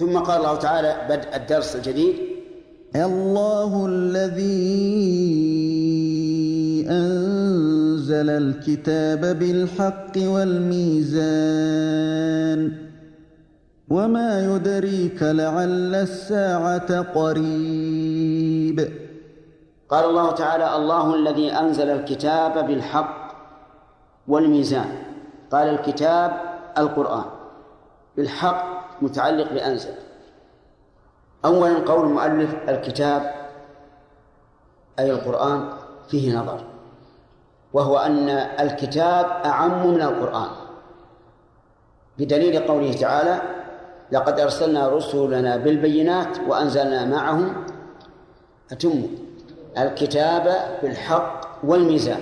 ثم قال الله تعالى بدء الدرس الجديد. الله الذي أنزل الكتاب بالحق والميزان وما يدريك لعل الساعة قريب. قال الله تعالى الله الذي أنزل الكتاب بالحق والميزان. قال الكتاب القرآن. بالحق متعلق بأنزل. أولا قول المؤلف الكتاب أي القرآن فيه نظر وهو أن الكتاب أعم من القرآن. بدليل قوله تعالى لقد أرسلنا رسلنا بالبينات وأنزلنا معهم أتم الكتاب بالحق والميزان.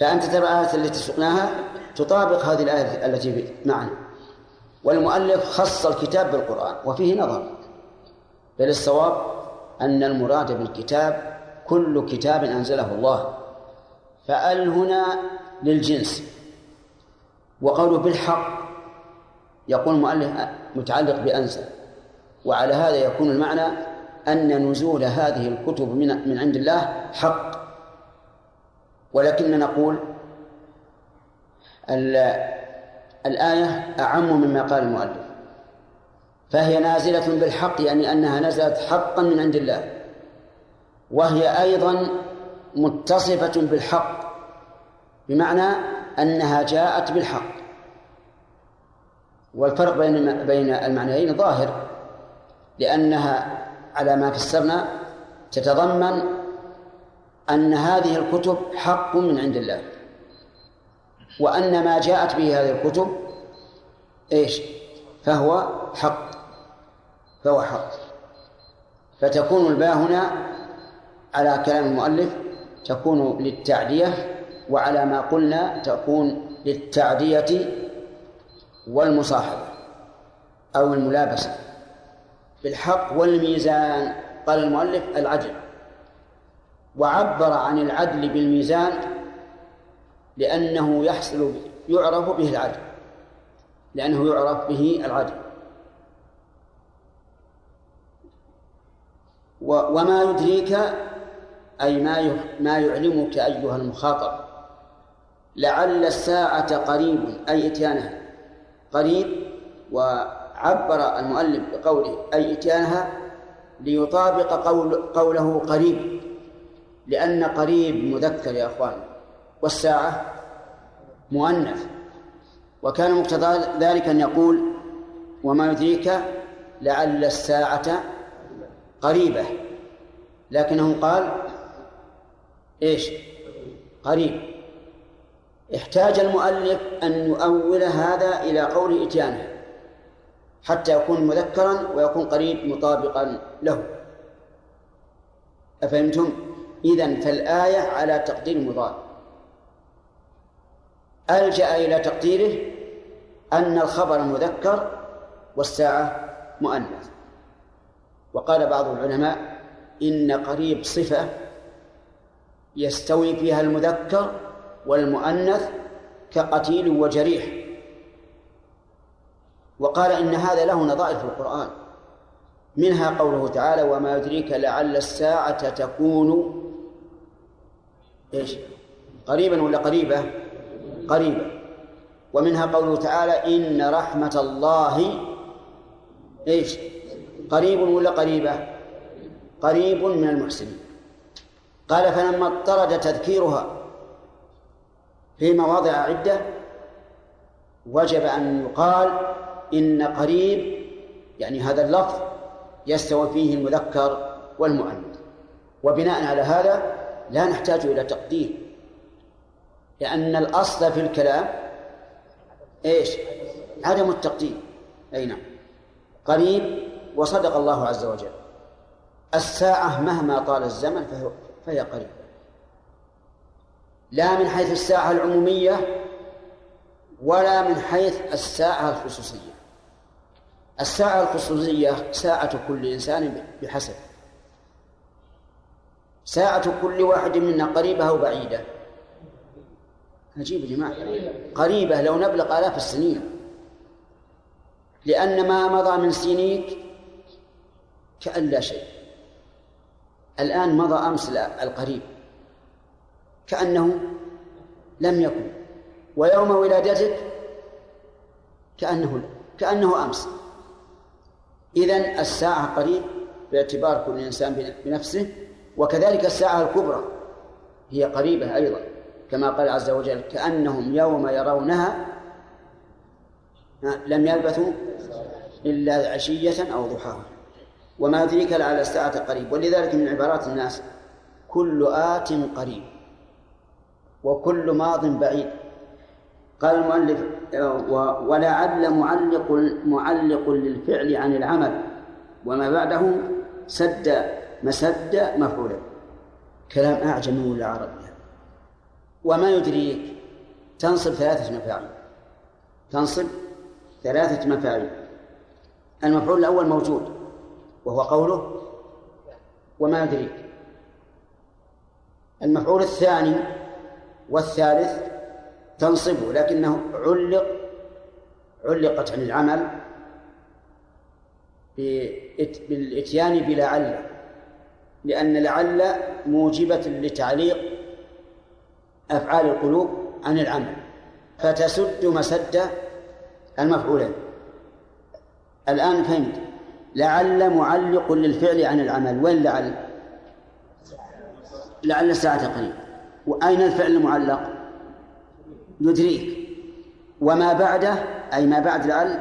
فأنت ترى الآية التي سقناها تطابق هذه الآية التي معنا. والمؤلف خص الكتاب بالقرآن وفيه نظر. بل الصواب أن المراد بالكتاب كل كتاب أنزله الله. فأل هنا للجنس. وقوله بالحق يقول المؤلف متعلق بأنزل. وعلى هذا يكون المعنى أن نزول هذه الكتب من من عند الله حق. ولكن نقول الآية أعم مما قال المؤلف. فهي نازلة بالحق يعني أنها نزلت حقا من عند الله. وهي أيضا متصفة بالحق بمعنى أنها جاءت بالحق. والفرق بين بين المعنيين ظاهر لأنها على ما فسرنا تتضمن أن هذه الكتب حق من عند الله. وأن ما جاءت به هذه الكتب إيش؟ فهو حق. فهو حق. فتكون الباء هنا على كلام المؤلف تكون للتعدية وعلى ما قلنا تكون للتعدية والمصاحبة أو الملابسة. بالحق والميزان. قال المؤلف العدل. وعبر عن العدل بالميزان لأنه يحصل يعرف به العدل. لأنه يعرف به العدل. وما يدريك أي ما ما يعلمك أيها المخاطب. لعل الساعة قريب أي إتيانها. قريب وعبر المؤلف بقوله أي إتيانها ليطابق قول قوله قريب. لأن قريب مذكر يا أخوان. والساعة مؤنث. وكان مقتضى ذلك أن يقول وما يدريك لعل الساعة قريبة لكنه قال إيش؟ قريب احتاج المؤلف أن يؤول هذا إلى قول إتيانه حتى يكون مذكرا ويكون قريب مطابقا له. أفهمتم؟ إذن فالآية على تقدير مضاد ألجأ إلى تقديره أن الخبر مذكر والساعة مؤنث وقال بعض العلماء إن قريب صفة يستوي فيها المذكر والمؤنث كقتيل وجريح وقال إن هذا له نظائر في القرآن منها قوله تعالى وما يدريك لعل الساعة تكون إيش؟ قريبا ولا قريبة؟ قريبة ومنها قوله تعالى إن رحمة الله إيش؟ قريب ولا قريبة؟ قريب من المحسنين قال فلما اضطرد تذكيرها في مواضع عدة وجب أن يقال إن قريب يعني هذا اللفظ يستوي فيه المذكر والمؤنث وبناء على هذا لا نحتاج إلى تقدير لأن الأصل في الكلام إيش؟ عدم التقدير أي نعم. قريب وصدق الله عز وجل. الساعة مهما طال الزمن فهي قريب لا من حيث الساعة العمومية ولا من حيث الساعة الخصوصية. الساعة الخصوصية ساعة كل إنسان بحسب. ساعة كل واحد منا قريبة أو بعيدة. عجيب يا جماعة قريبة لو نبلغ آلاف السنين. لأن ما مضى من سنيك كأن لا شيء. الآن مضى أمس القريب. كأنه لم يكن. ويوم ولادتك كأنه كأنه أمس. إذن الساعة قريب باعتبار كل إنسان بنفسه وكذلك الساعة الكبرى هي قريبة أيضا. كما قال عز وجل كأنهم يوم يرونها لم يلبثوا إلا عشية أو ضحاها. وما يدريك لعل الساعة قريب. ولذلك من عبارات الناس كل آت قريب وكل ماض بعيد. قال المؤلف ولعل معلق معلق للفعل عن العمل وما بعده سد مسد مفعولا. كلام أعجمي ولا عربي وما يدريك. تنصب ثلاثة مفاعيل تنصب ثلاثة مفاعيل المفعول الأول موجود وهو قوله وما يدريك. المفعول الثاني والثالث تنصبه لكنه علق علقت عن العمل بالإتيان بلعل. لأن لعل موجبة لتعليق أفعال القلوب عن العمل فتسد مسد المفعولين. الآن فهمت. لعل معلق للفعل عن العمل. وين لعل؟ لعل الساعة قريب. وأين الفعل المعلق؟ يدريك. وما بعده؟ أي ما بعد لعل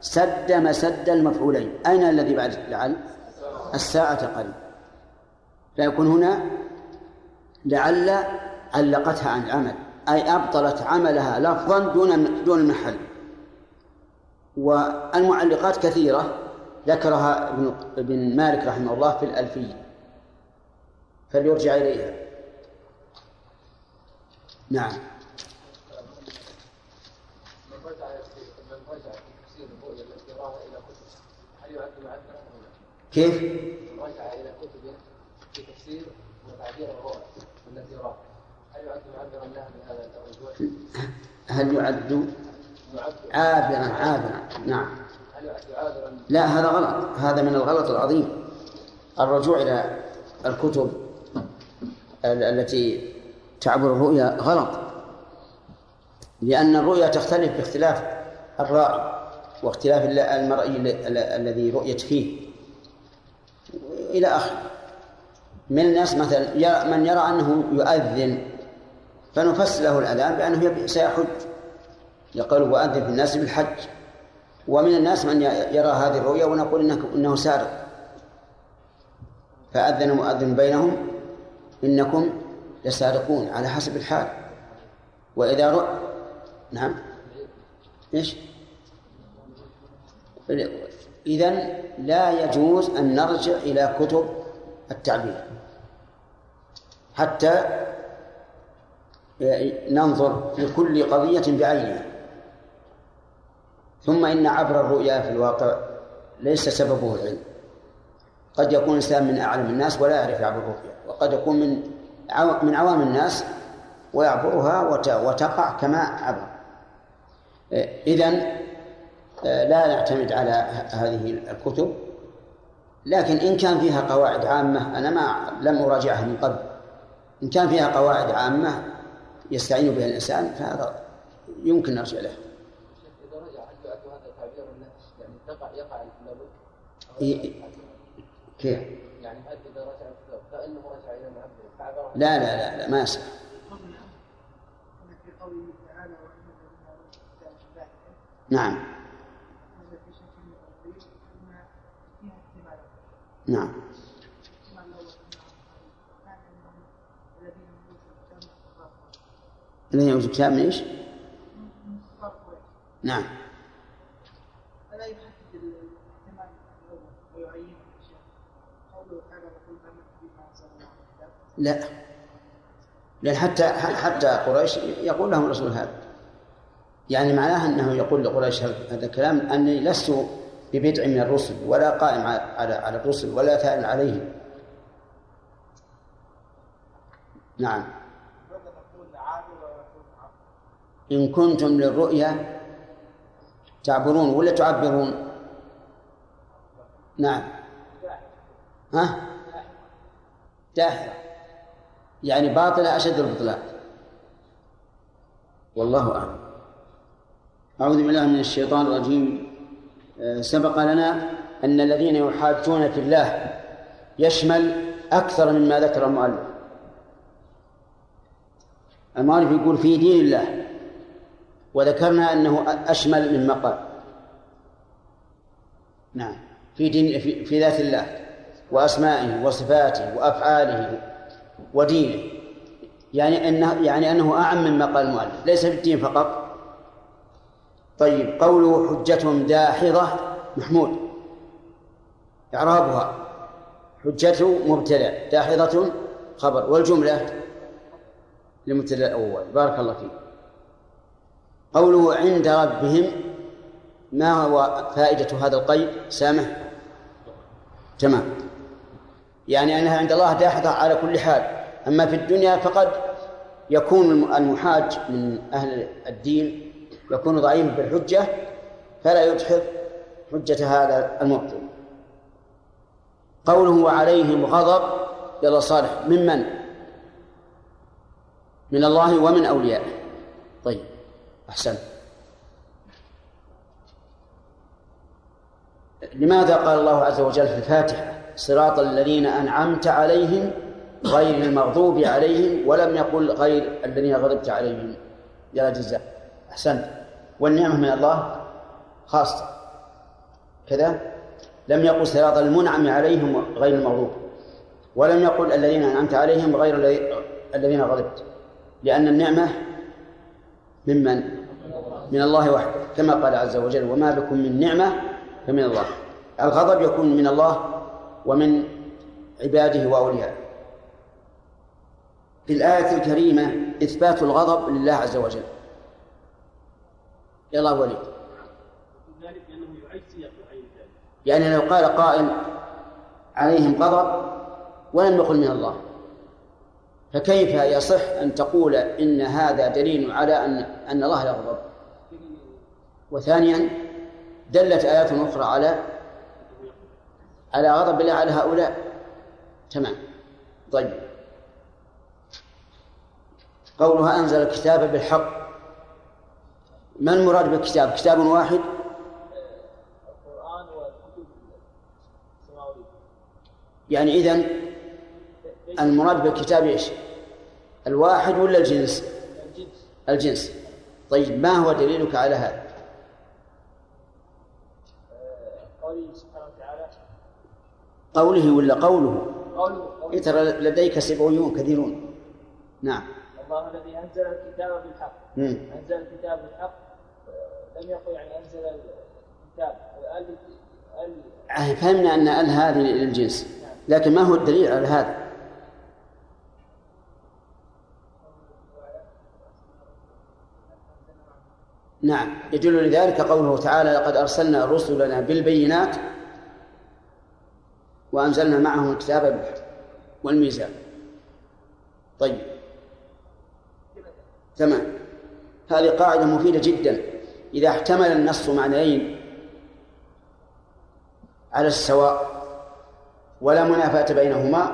سد مسد المفعولين. أين الذي بعد لعل؟ الساعة قريب. فيكون هنا لعل علقتها عن العمل أي أبطلت عملها لفظا دون دون المحل والمعلقات كثيرة. ذكرها ابن ابن مالك رحمه الله في الألفية. فليرجع إليها. نعم. كيف؟ رجع إلى كتب في تفسير وتعبير الرؤى التي رأى هل يعد معبرا لها من هذا الوجه؟ هل يعد عابرا؟ عابرا نعم. لا هذا غلط. هذا من الغلط العظيم. الرجوع إلى الكتب التي تعبر الرؤيا غلط. لأن الرؤيا تختلف باختلاف الرائي واختلاف المرئي الذي رؤيت فيه. إلى آخره. من الناس مثلا من يرى أنه يؤذن فنفسر له الأذان بأنه سيحج. يقول وأذن في الناس بالحج. ومن الناس من يرى هذه الرؤيا ونقول إنه, إنه سارق. فأذن مؤذن بينهم إنكم لسارقون على حسب الحال. وإذا رؤ نعم. إيش؟ إذا لا يجوز أن نرجع إلى كتب التعبير. حتى ننظر في كل قضية بعينها. ثم إن عبر الرؤيا في الواقع ليس سببه العلم. قد يكون الإنسان من أعلم الناس ولا يعرف يعبر الرؤيا. وقد يكون من من عوام الناس ويعبرها وتقع كما عبر. إذن لا نعتمد على هذه الكتب. لكن إن كان فيها قواعد عامة أنا ما لم أراجعها من قبل. إن كان فيها قواعد عامة يستعين بها الإنسان فهذا يمكن نرجع له. إذا رجع هل يعد هذا تعبير النفس يعني تقع يقع كيف؟ يعني إذا رجع فإنه رجع معبر لا لا لا لا ما يصح. نعم نعم الذين يوجد كتاب من إيش؟ نعم. فلا يحدد الاحتمال ويعين قوله تعالى لا. لأن حتى حتى قريش يقول لهم الرسول هذا. يعني معناه أنه يقول لقريش هذا الكلام أني لست ببدع من الرسل ولا قائم على على الرسل ولا ثائر عليهم. نعم. إن كنتم للرؤيا تعبرون ولا تعبرون؟ نعم. ها؟ داحرة يعني باطلة أشد البطلان والله أعلم. أعوذ بالله من الشيطان الرجيم. آه، سبق لنا أن الذين يحاجون في الله يشمل أكثر مما ذكر المؤلف. المؤلف يقول في دين الله وذكرنا أنه أشمل مما قال نعم. في دين في, في ذات الله وأسمائه وصفاته وأفعاله ودينه. يعني أنه يعني أنه أعم مما قال المؤلف. ليس في الدين فقط. طيب قوله حجتهم داحضة محمود. إعرابها. حجته مبتدأ داحضة خبر. والجملة للمبتدأ الأول. بارك الله فيك. قوله عند ربهم ما هو فائدة هذا القيد؟ سامح؟ تمام. يعني أنها عند الله داحضة على كل حال. أما في الدنيا فقد يكون المحاج من أهل الدين يكون ضعيفا بالحجة فلا يدحض حجة هذا المبطل قوله وعليهم غضب يلا صالح ممن من الله ومن أوليائه. طيب. أحسن لماذا قال الله عز وجل في الفاتحة؟ صراط الذين أنعمت عليهم غير المغضوب عليهم ولم يقل غير الذين غضبت عليهم. يا جزاء. أحسنت. والنعمة من الله خاصة. كذا. لم يقل صراط المنعم عليهم غير المغضوب. ولم يقل الذين أنعمت عليهم غير الذين غضبت. لأن النعمة ممن من الله وحده كما قال عز وجل وما بكم من نعمة فمن الله. الغضب يكون من الله ومن عباده وأوليائه. في الآية الكريمة إثبات الغضب لله عز وجل. يلا وليد. يعني لو قال قائل عليهم غضب ولم يقل من الله. فكيف يصح أن تقول إن هذا دليل على أن أن الله يغضب وثانيا دلت آيات أخرى على على غضب الله على هؤلاء. تمام. طيب. قولها أنزل الكتاب بالحق. ما المراد بالكتاب؟ كتاب واحد؟ القرآن والكتب السماوية يعني إذن المراد بالكتاب إيش؟ الواحد ولا الجنس؟ الجنس. الجنس. طيب ما هو دليلك على هذا؟ قوله سبحانه وتعالى قوله ولا قوله؟ قوله, قوله. ترى لديك سبعيون كثيرون نعم الله الذي أنزل الكتاب بالحق مم. أنزل الكتاب بالحق لم يقل يعني أنزل الكتاب ال فهمنا أن ال هذه للجنس لكن ما هو الدليل على هذا؟ نعم يدل لذلك قوله تعالى لقد أرسلنا رسلنا بالبينات وأنزلنا معهم الكتاب والميزان. طيب. تمام. هذه قاعدة مفيدة جدا. إذا احتمل النص معنيين على السواء ولا منافاة بينهما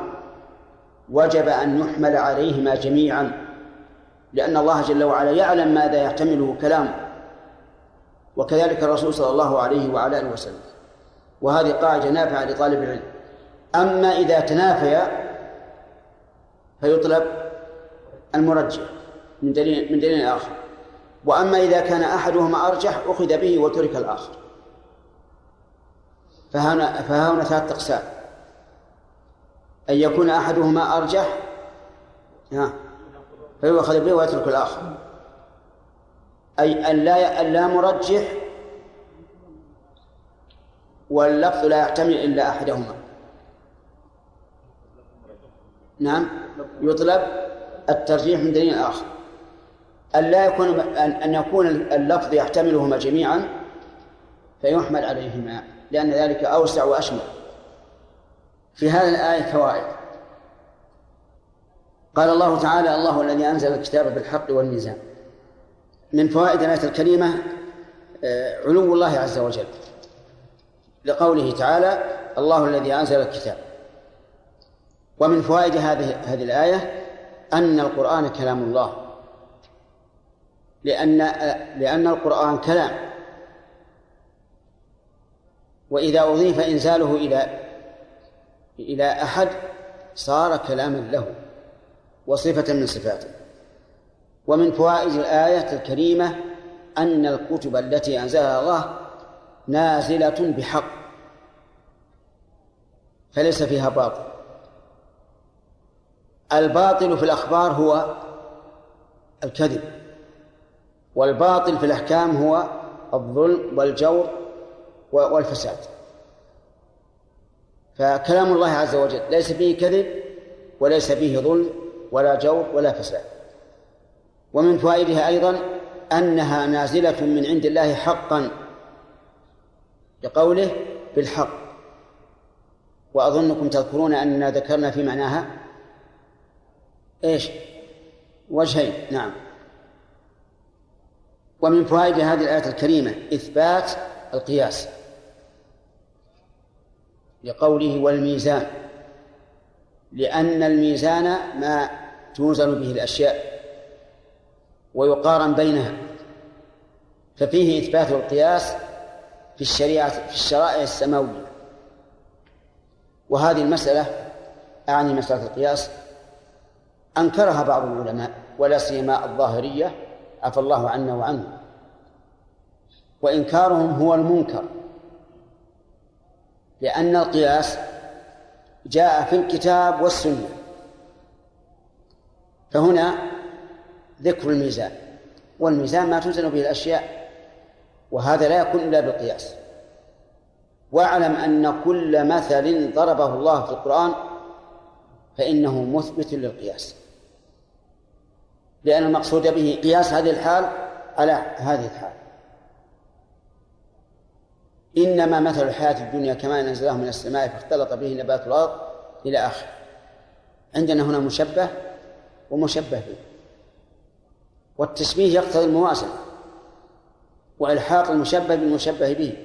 وجب أن يحمل عليهما جميعا لأن الله جل وعلا يعلم ماذا يحتمله كلام وكذلك الرسول صلى الله عليه وعلى آله وسلم. وهذه قاعدة نافعة لطالب العلم. أما إذا تنافيا فيطلب المرجح من دليل من دليل آخر. وأما إذا كان أحدهما أرجح أخذ به وترك الآخر. فهنا فهنا ثلاث أقسام. أن يكون أحدهما أرجح ها فيؤخذ به ويترك الآخر. أي أن لا أن لا مرجح واللفظ لا يحتمل إلا أحدهما. نعم. يطلب الترجيح من دليل آخر. أن لا يكون أن يكون اللفظ يحتملهما جميعا فيحمل عليهما لأن ذلك أوسع وأشمل. في هذه الآية فوائد. قال الله تعالى الله الذي أنزل الكتاب بالحق والميزان من فوائد الآية الكريمة آه، علو الله عز وجل. لقوله تعالى الله الذي أنزل الكتاب ومن فوائد هذه هذه الآية أن القرآن كلام الله. لأن لأن القرآن كلام. وإذا أضيف إنزاله إلى إلى أحد صار كلاما له وصفة من صفاته. ومن فوائد الآية الكريمة أن الكتب التي أنزلها الله نازلة بحق فليس فيها باطل. الباطل في الأخبار هو الكذب والباطل في الأحكام هو الظلم والجور والفساد. فكلام الله عز وجل ليس فيه كذب وليس فيه ظلم ولا جور ولا فساد. ومن فوائدها أيضا أنها نازلة من عند الله حقا لقوله بالحق. وأظنكم تذكرون أننا ذكرنا في معناها إيش؟ وجهين نعم ومن فوائد هذه الآية الكريمة إثبات القياس لقوله والميزان لأن الميزان ما توزن به الأشياء ويقارن بينها ففيه إثبات القياس في الشريعة في الشرائع السماوية وهذه المسألة أعني مسألة القياس أنكرها بعض العلماء ولا سيما الظاهرية عفى الله عنا وعنهم وإنكارهم هو المنكر لأن القياس جاء في الكتاب والسنة. فهنا ذكر الميزان والميزان ما توزن به الأشياء وهذا لا يكون إلا بالقياس. واعلم أن كل مثل ضربه الله في القرآن فإنه مثبت للقياس. لأن المقصود به قياس هذه الحال على هذه الحال. إنما مثل الحياة الدنيا كما نزله من السماء فاختلط به نبات الأرض إلى آخر عندنا هنا مشبه ومشبه به. والتشبيه يقتضي الموازنة وإلحاق المشبه بالمشبه به.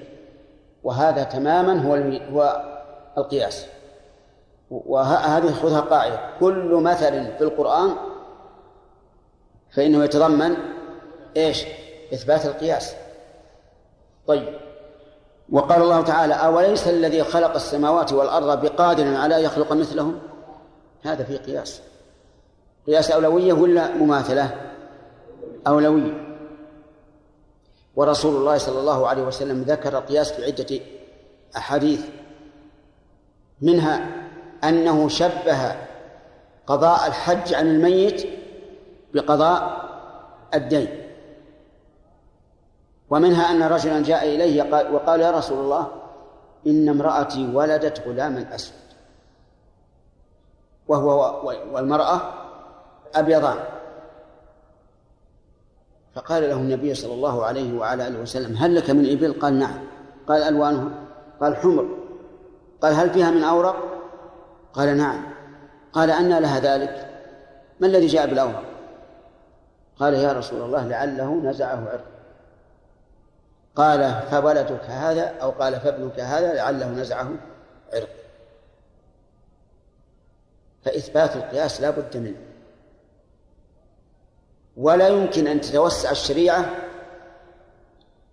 وهذا تماما هو هو القياس. وهذه خذها قاعدة. كل مثل في القرآن فإنه يتضمن إيش؟ إثبات القياس. طيب. وقال الله تعالى أوليس الذي خلق السماوات والأرض بقادر على يخلق مثلهم؟ هذا في قياس. قياس أولوية ولا مماثلة؟ أولوية. ورسول الله صلى الله عليه وسلم ذكر القياس في عدة أحاديث. منها أنه شبه قضاء الحج عن الميت بقضاء الدين. ومنها أن رجلا جاء إليه وقال يا رسول الله إن امرأتي ولدت غلاما أسود. وهو والمرأة أبيضان. فقال له النبي صلى الله عليه وعلى آله وسلم هل لك من إبل؟ قال نعم. قال ألوانها؟ قال حمر. قال هل فيها من أورق؟ قال نعم. قال أنى لها ذلك. ما الذي جاء بالأورق؟ قال يا رسول الله لعله نزعه عرق قال فولدك هذا أو قال فابنك هذا لعله نزعه عرق فإثبات القياس لا بد منه. ولا يمكن أن تتوسع الشريعة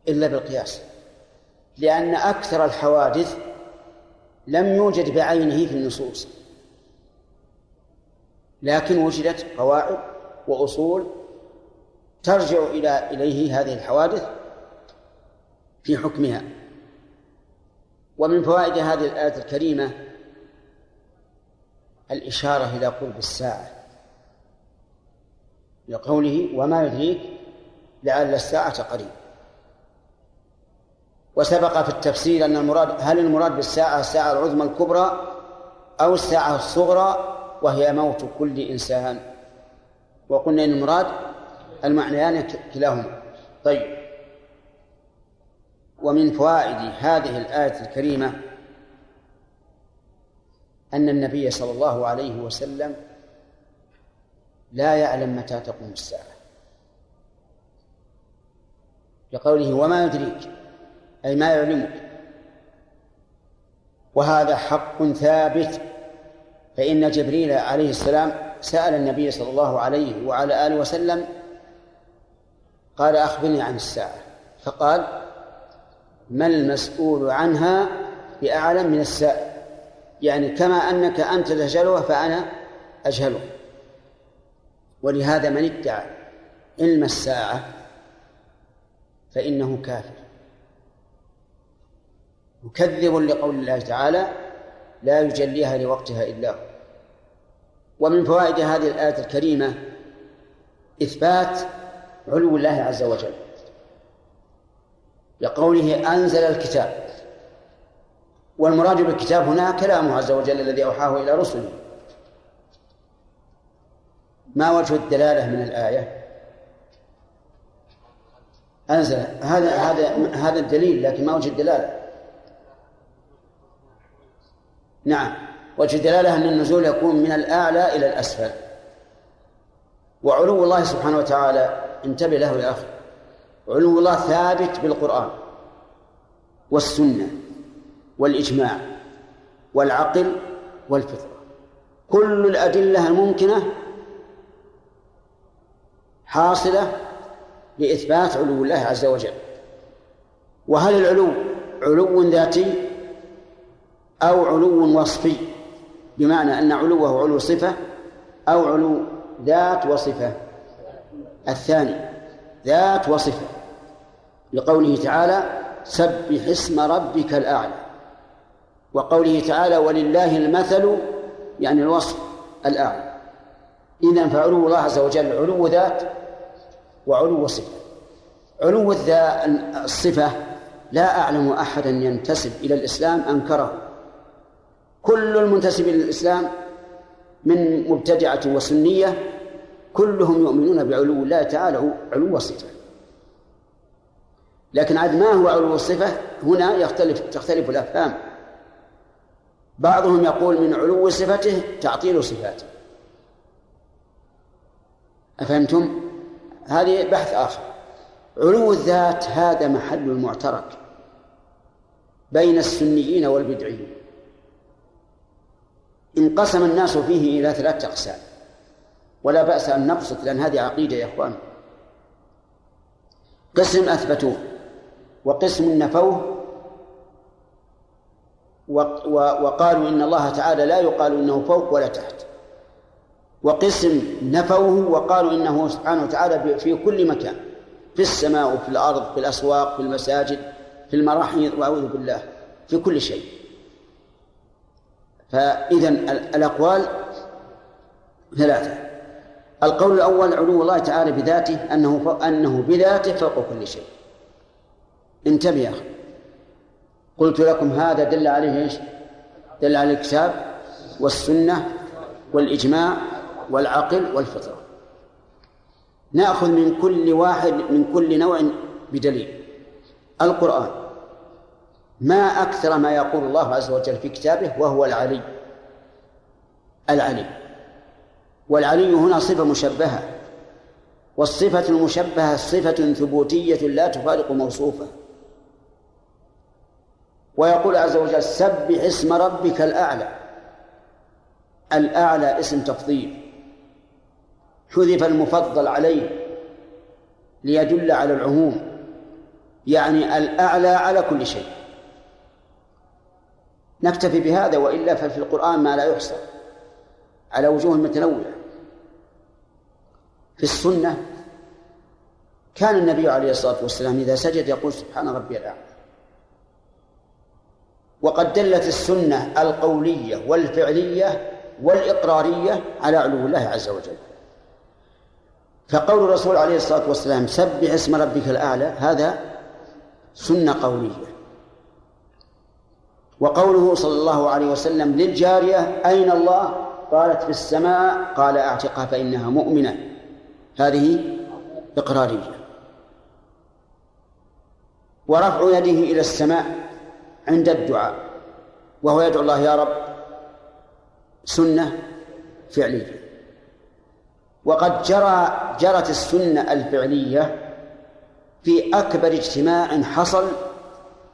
إلا بالقياس لأن أكثر الحوادث لم يوجد بعينه في النصوص لكن وجدت قواعد وأصول ترجع إلى إليه هذه الحوادث في حكمها. ومن فوائد هذه الآية الكريمة الإشارة إلى قرب الساعة لقوله وما يدريك لعل الساعة قريب. وسبق في التفسير أن المراد هل المراد بالساعة الساعة العظمى الكبرى أو الساعة الصغرى وهي موت كل إنسان؟ وقلنا إن المراد المعنيان كلاهما. طيب. ومن فوائد هذه الآية الكريمة أن النبي صلى الله عليه وسلم لا يعلم متى تقوم الساعة. لقوله وما يدريك أي ما يعلمك. وهذا حق ثابت. فإن جبريل عليه السلام سأل النبي صلى الله عليه وعلى آله وسلم قال أخبرني عن الساعة. فقال ما المسؤول عنها بأعلم من السائل؟ يعني كما أنك أنت تجهلها فأنا أجهله ولهذا من ادعى علم الساعة فإنه كافر. مكذب لقول الله تعالى لا يجليها لوقتها إلا هو. ومن فوائد هذه الآية الكريمة إثبات علو الله عز وجل. لقوله أنزل الكتاب. والمراد بالكتاب هنا كلامه عز وجل الذي أوحاه إلى رسله. ما وجه الدلالة من الآية؟ أنزل. هذا هذا هذا الدليل لكن ما وجه الدلالة؟ نعم. وجه الدلالة أن النزول يكون من الأعلى إلى الأسفل. وعلو الله سبحانه وتعالى انتبه له يا أخي. علو الله ثابت بالقرآن والسنة والإجماع والعقل والفطرة. كل الأدلة الممكنة حاصلة لإثبات علو الله عز وجل. وهل العلو علو ذاتي أو علو وصفي؟ بمعنى أن علوه علو صفة أو علو ذات وصفة. الثاني ذات وصفة لقوله تعالى سبح اسم ربك الأعلى. وقوله تعالى ولله المثل يعني الوصف الأعلى. إذا فعلو الله عز وجل علو ذات وعلو صفة. علو الصفة لا أعلم أحدا ينتسب إلى الإسلام أنكره. كل المنتسب إلى الإسلام من مبتدعة وسنية كلهم يؤمنون بعلو الله تعالى علو الصفة لكن عاد ما هو علو الصفة هنا يختلف تختلف الأفهام. بعضهم يقول من علو صفته تعطيل صفاته. أفهمتم؟ هذه بحث آخر. علو الذات هذا محل المعترك بين السنيين والبدعيين. انقسم الناس فيه إلى ثلاثة أقسام. ولا بأس أن نبسط لأن هذه عقيدة يا إخوان. قسم أثبتوه وقسم نفوه وقالوا إن الله تعالى لا يقال إنه فوق ولا تحت. وقسم نفوه وقالوا إنه سبحانه وتعالى في كل مكان في السماء وفي الأرض في الأسواق في المساجد في المراحيض وأعوذ بالله في كل شيء. فإذا الأقوال ثلاثة. القول الأول علو الله تعالى بذاته أنه أنه بذاته فوق كل شيء. انتبه يا أخي. قلت لكم هذا دل عليه إيش؟ دل على الكتاب والسنة والإجماع والعقل والفطرة. نأخذ من كل واحد من كل نوع بدليل. القرآن. ما أكثر ما يقول الله عز وجل في كتابه وهو العلي. العلي. والعلي هنا صفة مشبهة. والصفة المشبهة صفة ثبوتية لا تفارق موصوفة. ويقول عز وجل سبح اسم ربك الأعلى. الأعلى اسم تفضيل. حذف المفضل عليه ليدل على العموم. يعني الأعلى على كل شيء. نكتفي بهذا وإلا ففي القرآن ما لا يحصى. على وجوه متنوعة. في السنة كان النبي عليه الصلاة والسلام إذا سجد يقول سبحان ربي الأعلى. وقد دلت السنة القولية والفعلية والإقرارية على علو الله عز وجل. فقول الرسول عليه الصلاة والسلام سبح اسم ربك الأعلى هذا سنة قولية. وقوله صلى الله عليه وسلم للجارية أين الله؟ قالت في السماء. قال أعتقها فإنها مؤمنة. هذه إقرارية. ورفع يده إلى السماء عند الدعاء وهو يدعو الله يا رب سنة فعلية. وقد جرى جرت السنة الفعلية في أكبر اجتماع حصل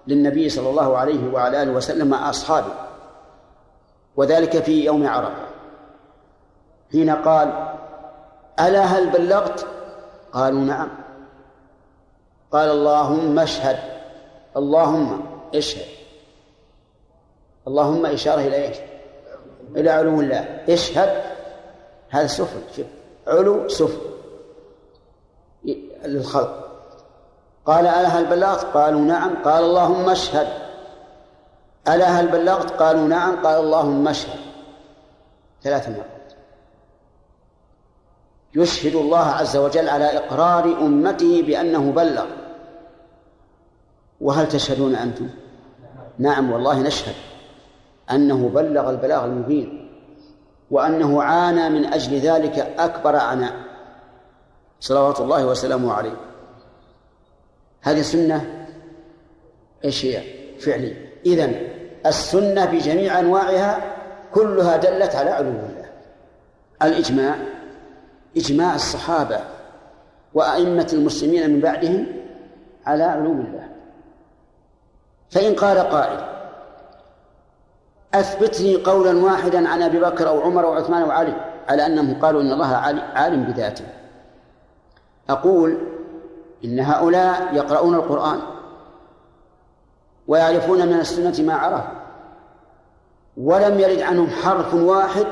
للنبي صلى الله عليه وعلى آله وسلم مع أصحابه وذلك في يوم عرفة حين قال ألا هل بلغت؟ قالوا نعم. قال اللهم اشهد. اللهم اشهد. اللهم إشارة إلى إيش؟ إلى علو الله. اشهد. هذا سفل شوف. علو سفل للخلق قال ألا هل بلغت؟ قالوا نعم. قال اللهم اشهد. ألا هل بلغت؟ قالوا نعم. قال اللهم اشهد. ثلاث مرات. يشهد الله عز وجل على إقرار أمته بأنه بلغ. وهل تشهدون أنتم؟ نعم والله نشهد أنه بلغ البلاغ المبين وأنه عانى من أجل ذلك أكبر عناء. صلوات الله وسلامه عليه. هذه سنة إيش هي؟ فعلية. إذن السنة بجميع أنواعها كلها دلت على علو الله. الإجماع إجماع الصحابة وأئمة المسلمين من بعدهم على علو الله. فإن قال قائل أثبت لي قولا واحدا عن أبي بكر أو عمر أو عثمان أو علي على أنهم قالوا إن الله عالم بذاته. أقول إن هؤلاء يقرؤون القرآن ويعرفون من السنة ما عرفوا ولم يرد عنهم حرف واحد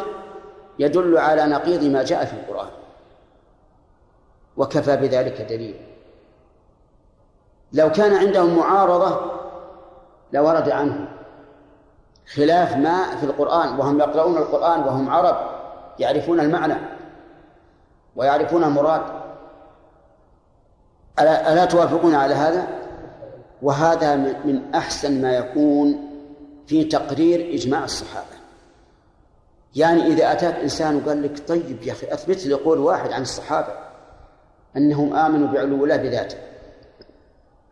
يدل على نقيض ما جاء في القرآن. وكفى بذلك دليل. لو كان عندهم معارضة لورد عنهم خلاف ما في القرآن وهم يقرؤون القرآن وهم عرب يعرفون المعنى ويعرفون المراد. ألا, ألا توافقون على هذا؟ وهذا من أحسن ما يكون في تقرير إجماع الصحابة. يعني إذا أتاك إنسان وقال لك طيب يا أخي أثبت لي قول واحد عن الصحابة. أنهم آمنوا بعلو الله بذاته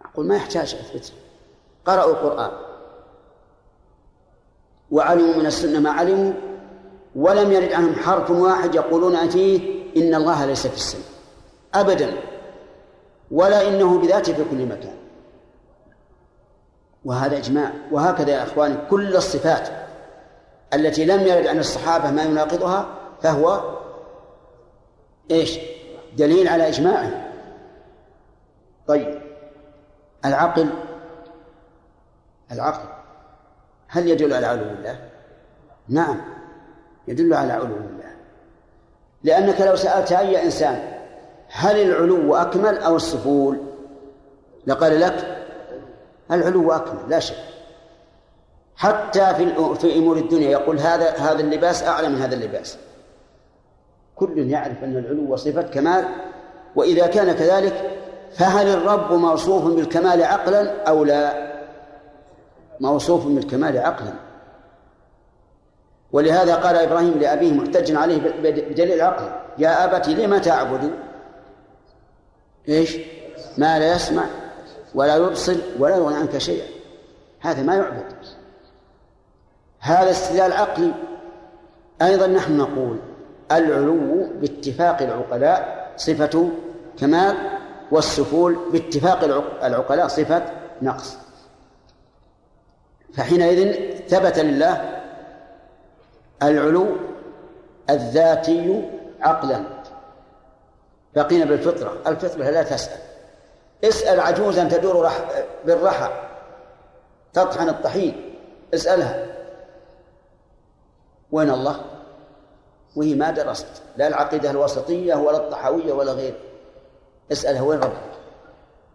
أقول ما يحتاج أثبت قرأوا القرآن. وعلموا من السنة ما علموا. ولم يرد عنهم حرف واحد يقولون فيه إن الله ليس في السماء. أبدا. ولا إنه بذاته في كل مكان. وهذا إجماع. وهكذا يا إخواني كل الصفات التي لم يرد عن الصحابة ما يناقضها فهو إيش؟ دليل على إجماعه طيب العقل العقل هل يدل على علو الله؟ نعم يدل على علو الله لأنك لو سألت أي إنسان هل العلو أكمل أو السفول؟ لقال لك العلو أكمل لا شك حتى في في أمور الدنيا يقول هذا هذا اللباس أعلى من هذا اللباس كل يعرف أن العلو صفه كمال وإذا كان كذلك فهل الرب موصوف بالكمال عقلا أو لا؟ موصوف بالكمال عقلا. ولهذا قال إبراهيم لأبيه محتجا عليه بدليل العقل يا أبت لم تعبد؟ إيش؟ ما لا يسمع ولا يبصر ولا يغني عنك شيئا. هذا ما يعبد. هذا استدلال عقلي. أيضا نحن نقول العلو باتفاق العقلاء صفة كمال والسفول باتفاق العقلاء صفة نقص. فحينئذ ثبت لله العلو الذاتي عقلا. بقينا بالفطرة. الفطرة لا تسأل. اسأل عجوزا تدور رح بالرحى تطحن الطحين. اسألها. وين الله؟ وهي ما درست لا العقيدة الوسطية ولا الطحاوية ولا غير اسألها وين ربك؟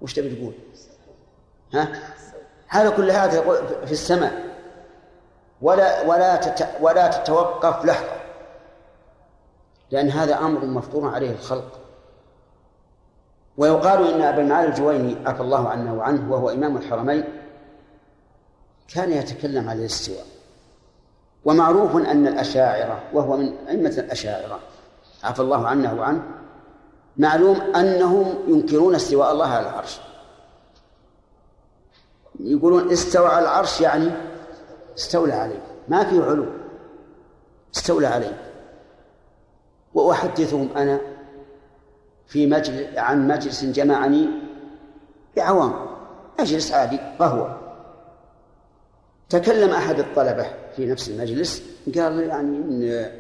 وش تبي تقول؟ ها؟ هذا كل هذا في السماء ولا ولا تت ولا تتوقف لحظة لأن هذا أمر مفطور عليه الخلق ويقال إن أبا المعالي الجويني عفى الله عنه وعنه وهو إمام الحرمين كان يتكلم عن الاستواء ومعروف أن الأشاعرة وهو من أئمة الأشاعرة. عفى الله عنه وعنه. معلوم أنهم ينكرون استواء الله على العرش. يقولون استوى على العرش يعني استولى عليه. ما في علو. استولى عليه. وأحدثهم أنا في مجلس عن مجلس جمعني بعوام. مجلس عادي قهوة تكلم أحد الطلبة. في نفس المجلس قال يعني إن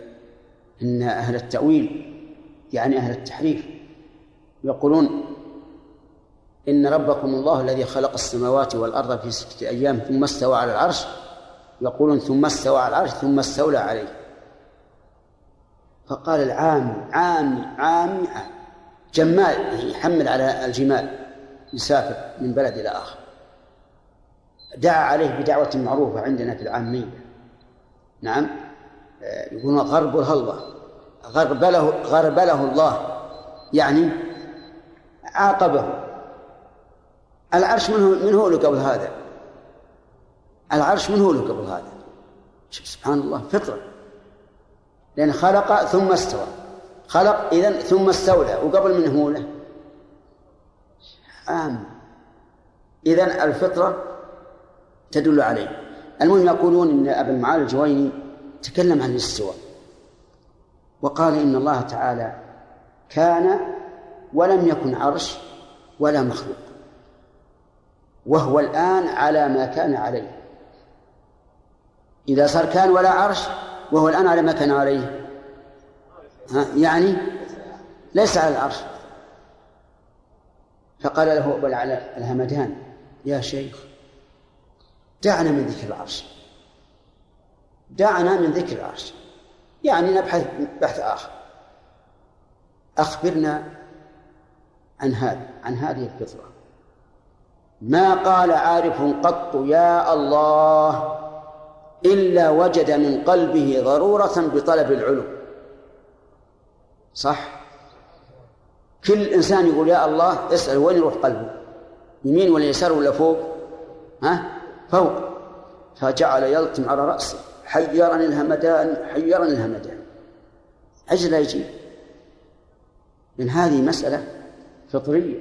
إن أهل التأويل يعني أهل التحريف يقولون إن ربكم الله الذي خلق السماوات والأرض في ستة أيام ثم استوى على العرش. يقولون ثم استوى على العرش ثم استولى عليه. فقال العام عام عام جمال يحمل على الجمال يسافر من بلد إلى آخر. دعا عليه بدعوة معروفة عندنا في العامية. نعم يقولون غربلها الله غربله غربله الله. يعني عاقبه. العرش من هو من هو له قبل هذا؟ العرش من هو له قبل هذا؟ سبحان الله فطرة. لأن خلق ثم استوى. خلق إذا ثم استولى. وقبل من هو له؟ عام. إذا الفطرة تدل عليه. المهم يقولون إن أبا المعالي الجويني تكلم عن الاستواء وقال إن الله تعالى كان ولم يكن عرش ولا مخلوق وهو الآن على ما كان عليه إذا صار كان ولا عرش وهو الآن على ما كان عليه ها؟ يعني ليس على العرش فقال له أبو الهمدان. يا شيخ دعنا من ذكر العرش. دعنا من ذكر العرش. يعني نبحث بحث آخر. أخبرنا عن هذا عن هذه الفطرة. ما قال عارف قط يا الله إلا وجد من قلبه ضرورة بطلب العلو صح؟ كل إنسان يقول يا الله اسأل وين يروح قلبه؟ يمين ولا يسار ولا فوق؟ ها؟ فوق. فجعل يلطم على رأسه. حيرني الهمدان حيرني الهمدان. أجل لا يجيب. من هذه مسألة فطرية.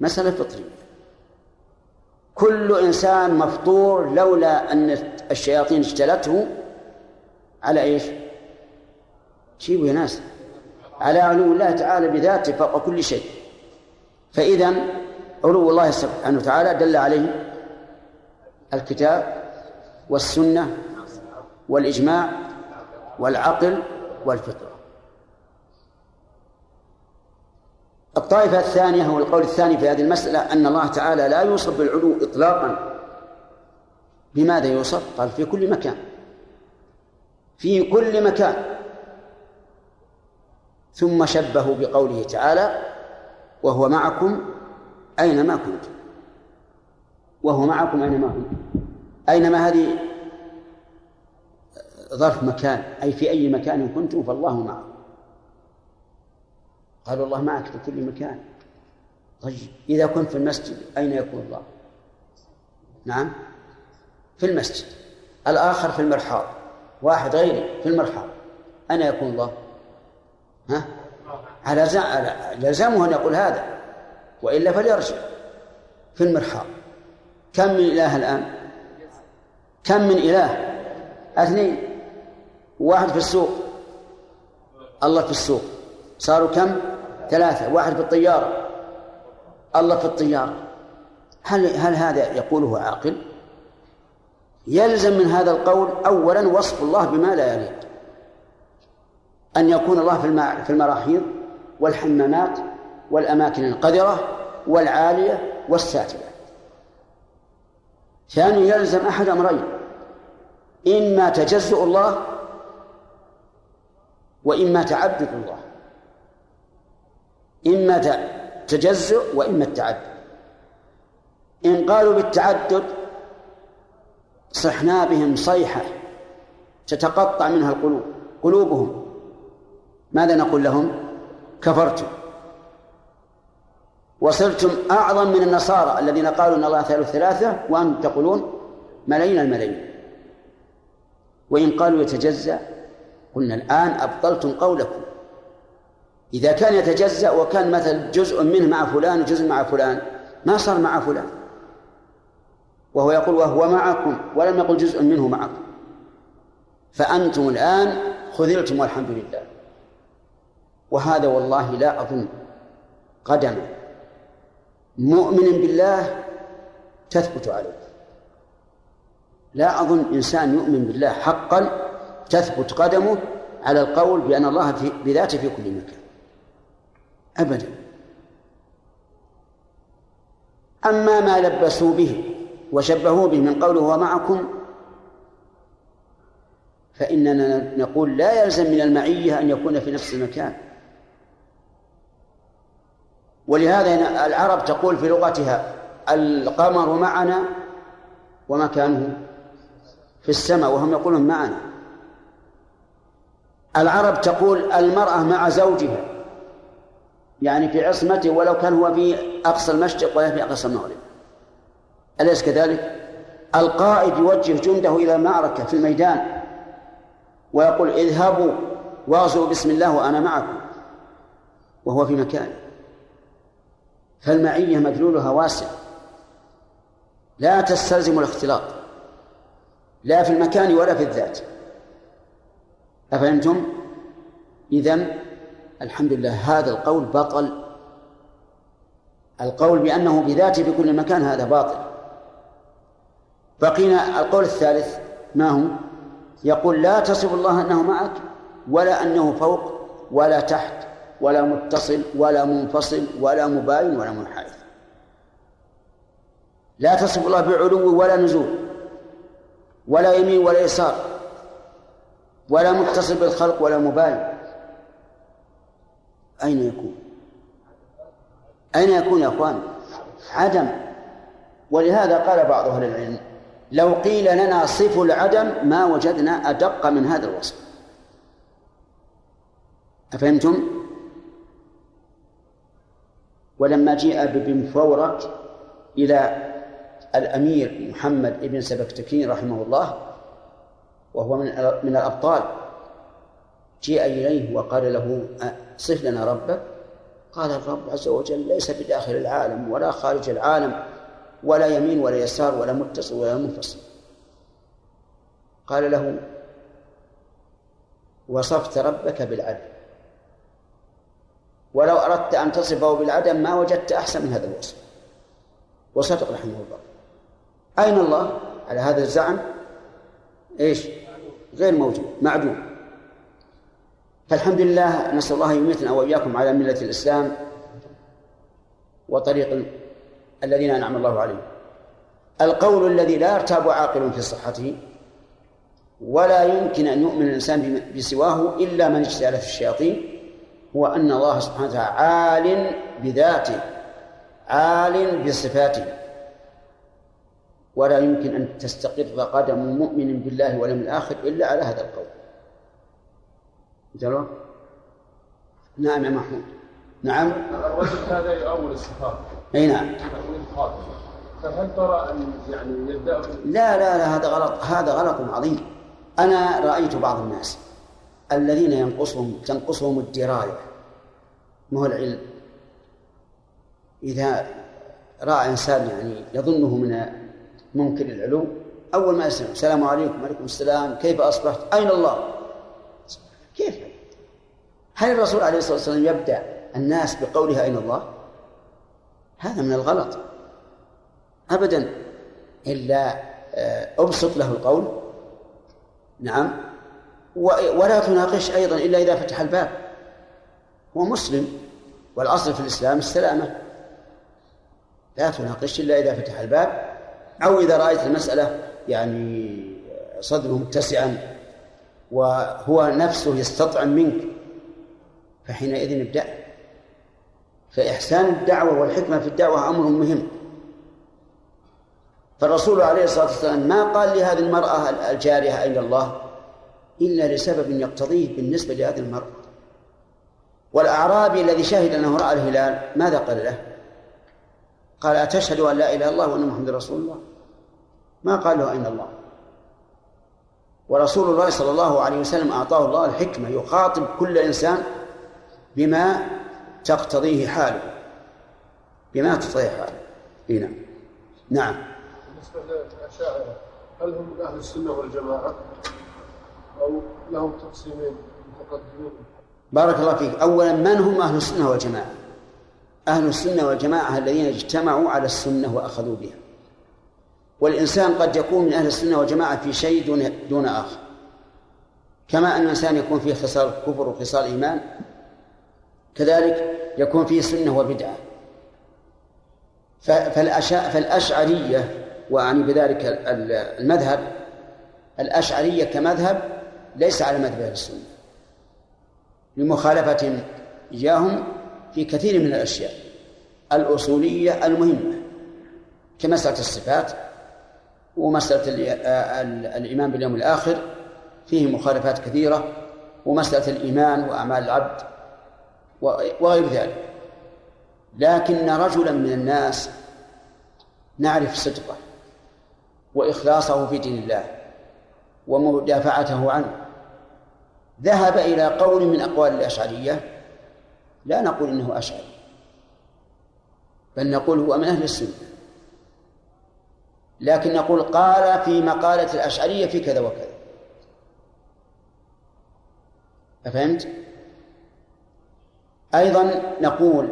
مسألة فطرية. كل إنسان مفطور لولا أن الشياطين اجتلته على إيش؟ جيبوا يا ناس. على علو الله تعالى بذاته فوق كل شيء. فإذا علو الله سبحانه وتعالى دل عليه الكتاب والسنة والإجماع والعقل والفطرة. الطائفة الثانية هو القول الثاني في هذه المسألة أن الله تعالى لا يوصف بالعلو إطلاقا. بماذا يوصف؟ قال في كل مكان. في كل مكان. ثم شبهوا بقوله تعالى وهو معكم أينما كنتم. وهو معكم أينما كنتم أينما هذه ظرف مكان أي في أي مكان كنتم فالله معكم. قالوا الله معك في كل مكان. طيب إذا كنت في المسجد أين يكون الله؟ نعم. في المسجد. الآخر في المرحاض. واحد غيري في المرحاض. أين يكون الله؟ ها؟ على لزمه أن يقول هذا وإلا فليرجع. في المرحاض. كم من إله الآن؟ كم من إله؟ اثنين. واحد في السوق. الله في السوق. صاروا كم؟ ثلاثة. واحد في الطيارة. الله في الطيارة. هل هل هذا يقوله عاقل؟ يلزم من هذا القول أولا وصف الله بما لا يليق. أن يكون الله في في المراحيض والحمامات والأماكن القذرة والعالية والساترة. ثانيا يلزم أحد أمرين. إما تجزؤ الله وإما تعدد الله. إما تجزؤ وإما التعدد إن قالوا بالتعدد صحنا بهم صيحة تتقطع منها القلوب قلوبهم. ماذا نقول لهم؟ كفرتم. وصرتم أعظم من النصارى الذين قالوا إن الله ثالث ثلاثة وأنتم تقولون ملايين الملايين وإن قالوا يتجزأ قلنا الآن أبطلتم قولكم. إذا كان يتجزأ وكان مثل جزء منه مع فلان وجزء مع فلان ما صار مع فلان. وهو يقول وهو معكم ولم يقل جزء منه معكم. فأنتم الآن خذلتم والحمد لله. وهذا والله لا أظن قدما مؤمن بالله تثبت عليه. لا أظن إنسان يؤمن بالله حقا تثبت قدمه على القول بأن الله في بذاته في كل مكان. أبدا. أما ما لبسوا به وشبهوا به من قوله ومعكم فإننا نقول لا يلزم من المعية أن يكون في نفس المكان. ولهذا العرب تقول في لغتها القمر معنا ومكانه في السماء وهم يقولون معنا. العرب تقول المرأة مع زوجها يعني في عصمته ولو كان هو في أقصى المشرق ولا في أقصى المغرب. أليس كذلك؟ القائد يوجه جنده إلى المعركة في الميدان ويقول اذهبوا واغزوا بسم الله وأنا معكم وهو في مكان فالمعية مدلولها واسع. لا تستلزم الاختلاط. لا في المكان ولا في الذات. أفهمتم؟ إذن الحمد لله هذا القول بطل. القول بأنه بذاته في كل مكان هذا باطل. بقينا القول الثالث ما هو؟ يقول لا تصف الله أنه معك ولا أنه فوق ولا تحت. ولا متصل ولا منفصل ولا مباين ولا منحرف. لا تصف الله بعلو ولا نزول ولا يمين ولا يسار ولا متصل بالخلق ولا مباين. أين يكون؟ أين يكون يا أخوان؟ عدم. ولهذا قال بعض أهل العلم لو قيل لنا صفوا العدم ما وجدنا أدق من هذا الوصف. أفهمتم؟ ولما جيء بابن فورك إلى الأمير محمد بن سبكتكين رحمه الله وهو من من الأبطال جيء إليه وقال له صف لنا ربك. قال الرب عز وجل ليس بداخل العالم ولا خارج العالم ولا يمين ولا يسار ولا متصل ولا منفصل. قال له وصفت ربك بالعدل. ولو أردت أن تصفه بالعدم ما وجدت أحسن من هذا الوصف. وصدق رحمه الله. أين الله؟ على هذا الزعم؟ إيش؟ غير موجود معدوم. فالحمد لله نسأل الله يميتنا وإياكم على ملة الإسلام وطريق الذين أنعم الله عليهم. القول الذي لا يرتاب عاقل في صحته ولا يمكن أن يؤمن الإنسان بسواه إلا من اجتالت الشياطين هو أن الله سبحانه وتعالى عال بذاته عال بصفاته. ولا يمكن أن تستقر قدم مؤمن بالله واليوم الآخر إلا على هذا القول. جلوة نعم يا محمود. نعم؟ الرجل هذا يؤول الصفات. أي نعم. فهل ترى أن يعني يبدأ لا لا لا هذا غلط هذا غلط عظيم. أنا رأيت بعض الناس الذين ينقصهم تنقصهم الدراية. ما هو العلم؟ إذا رأى إنسان يعني يظنه من منكر العلو أول ما يسلم السلام عليكم وعليكم السلام كيف أصبحت؟ أين الله؟ كيف؟ هل الرسول عليه الصلاة والسلام يبدأ الناس بقولها أين الله؟ هذا من الغلط. ابدا. إلا آه، أبسط له القول. نعم. ولا تناقش أيضا إلا إذا فتح الباب. هو مسلم والأصل في الإسلام السلامة. لا تناقش إلا إذا فتح الباب أو إذا رأيت المسألة يعني صدره متسعا وهو نفسه يستطعم منك فحينئذ ابدأ. فإحسان الدعوة والحكمة في الدعوة أمر مهم. فالرسول عليه الصلاة والسلام ما قال لهذه المرأة الجارية أين الله إلا لسبب يقتضيه بالنسبة لهذه المرأة. والأعرابي الذي شهد أنه رأى الهلال ماذا قال له؟ قال أتشهد أن لا إله إلا الله وأن محمد رسول الله. ما قال له أين الله؟ ورسول الله صلى الله عليه وسلم أعطاه الله الحكمة يخاطب كل إنسان بما تقتضيه حاله. بما تقتضيه حاله. إيه نعم. نعم. بالنسبة للأشاعرة هل هم أهل السنة والجماعة؟ أو لهم تقسيمين بارك الله فيك. أولا من هم أهل السنة والجماعة؟ أهل السنة والجماعة الذين اجتمعوا على السنة وأخذوا بها. والإنسان قد يكون من أهل السنة والجماعة في شيء دون, دون آخر. كما أن الإنسان يكون فيه خصال كفر وخصال إيمان كذلك يكون فيه سنة وبدعة. فالأشعرية وأعني بذلك المذهب الأشعرية كمذهب ليس على مذهب أهل السنة. لمخالفة إياهم في كثير من الأشياء. الأصولية المهمة كمسألة الصفات ومسألة الإيمان باليوم الآخر فيه مخالفات كثيرة ومسألة الإيمان وأعمال العبد وغير ذلك. لكن رجلا من الناس نعرف صدقه وإخلاصه في دين الله ومدافعته عنه ذهب إلى قول من أقوال الأشعرية لا نقول إنه أشعري بل نقول هو من أهل السنة. لكن نقول قال في مقالة الأشعرية في كذا وكذا. أفهمت؟ أيضا نقول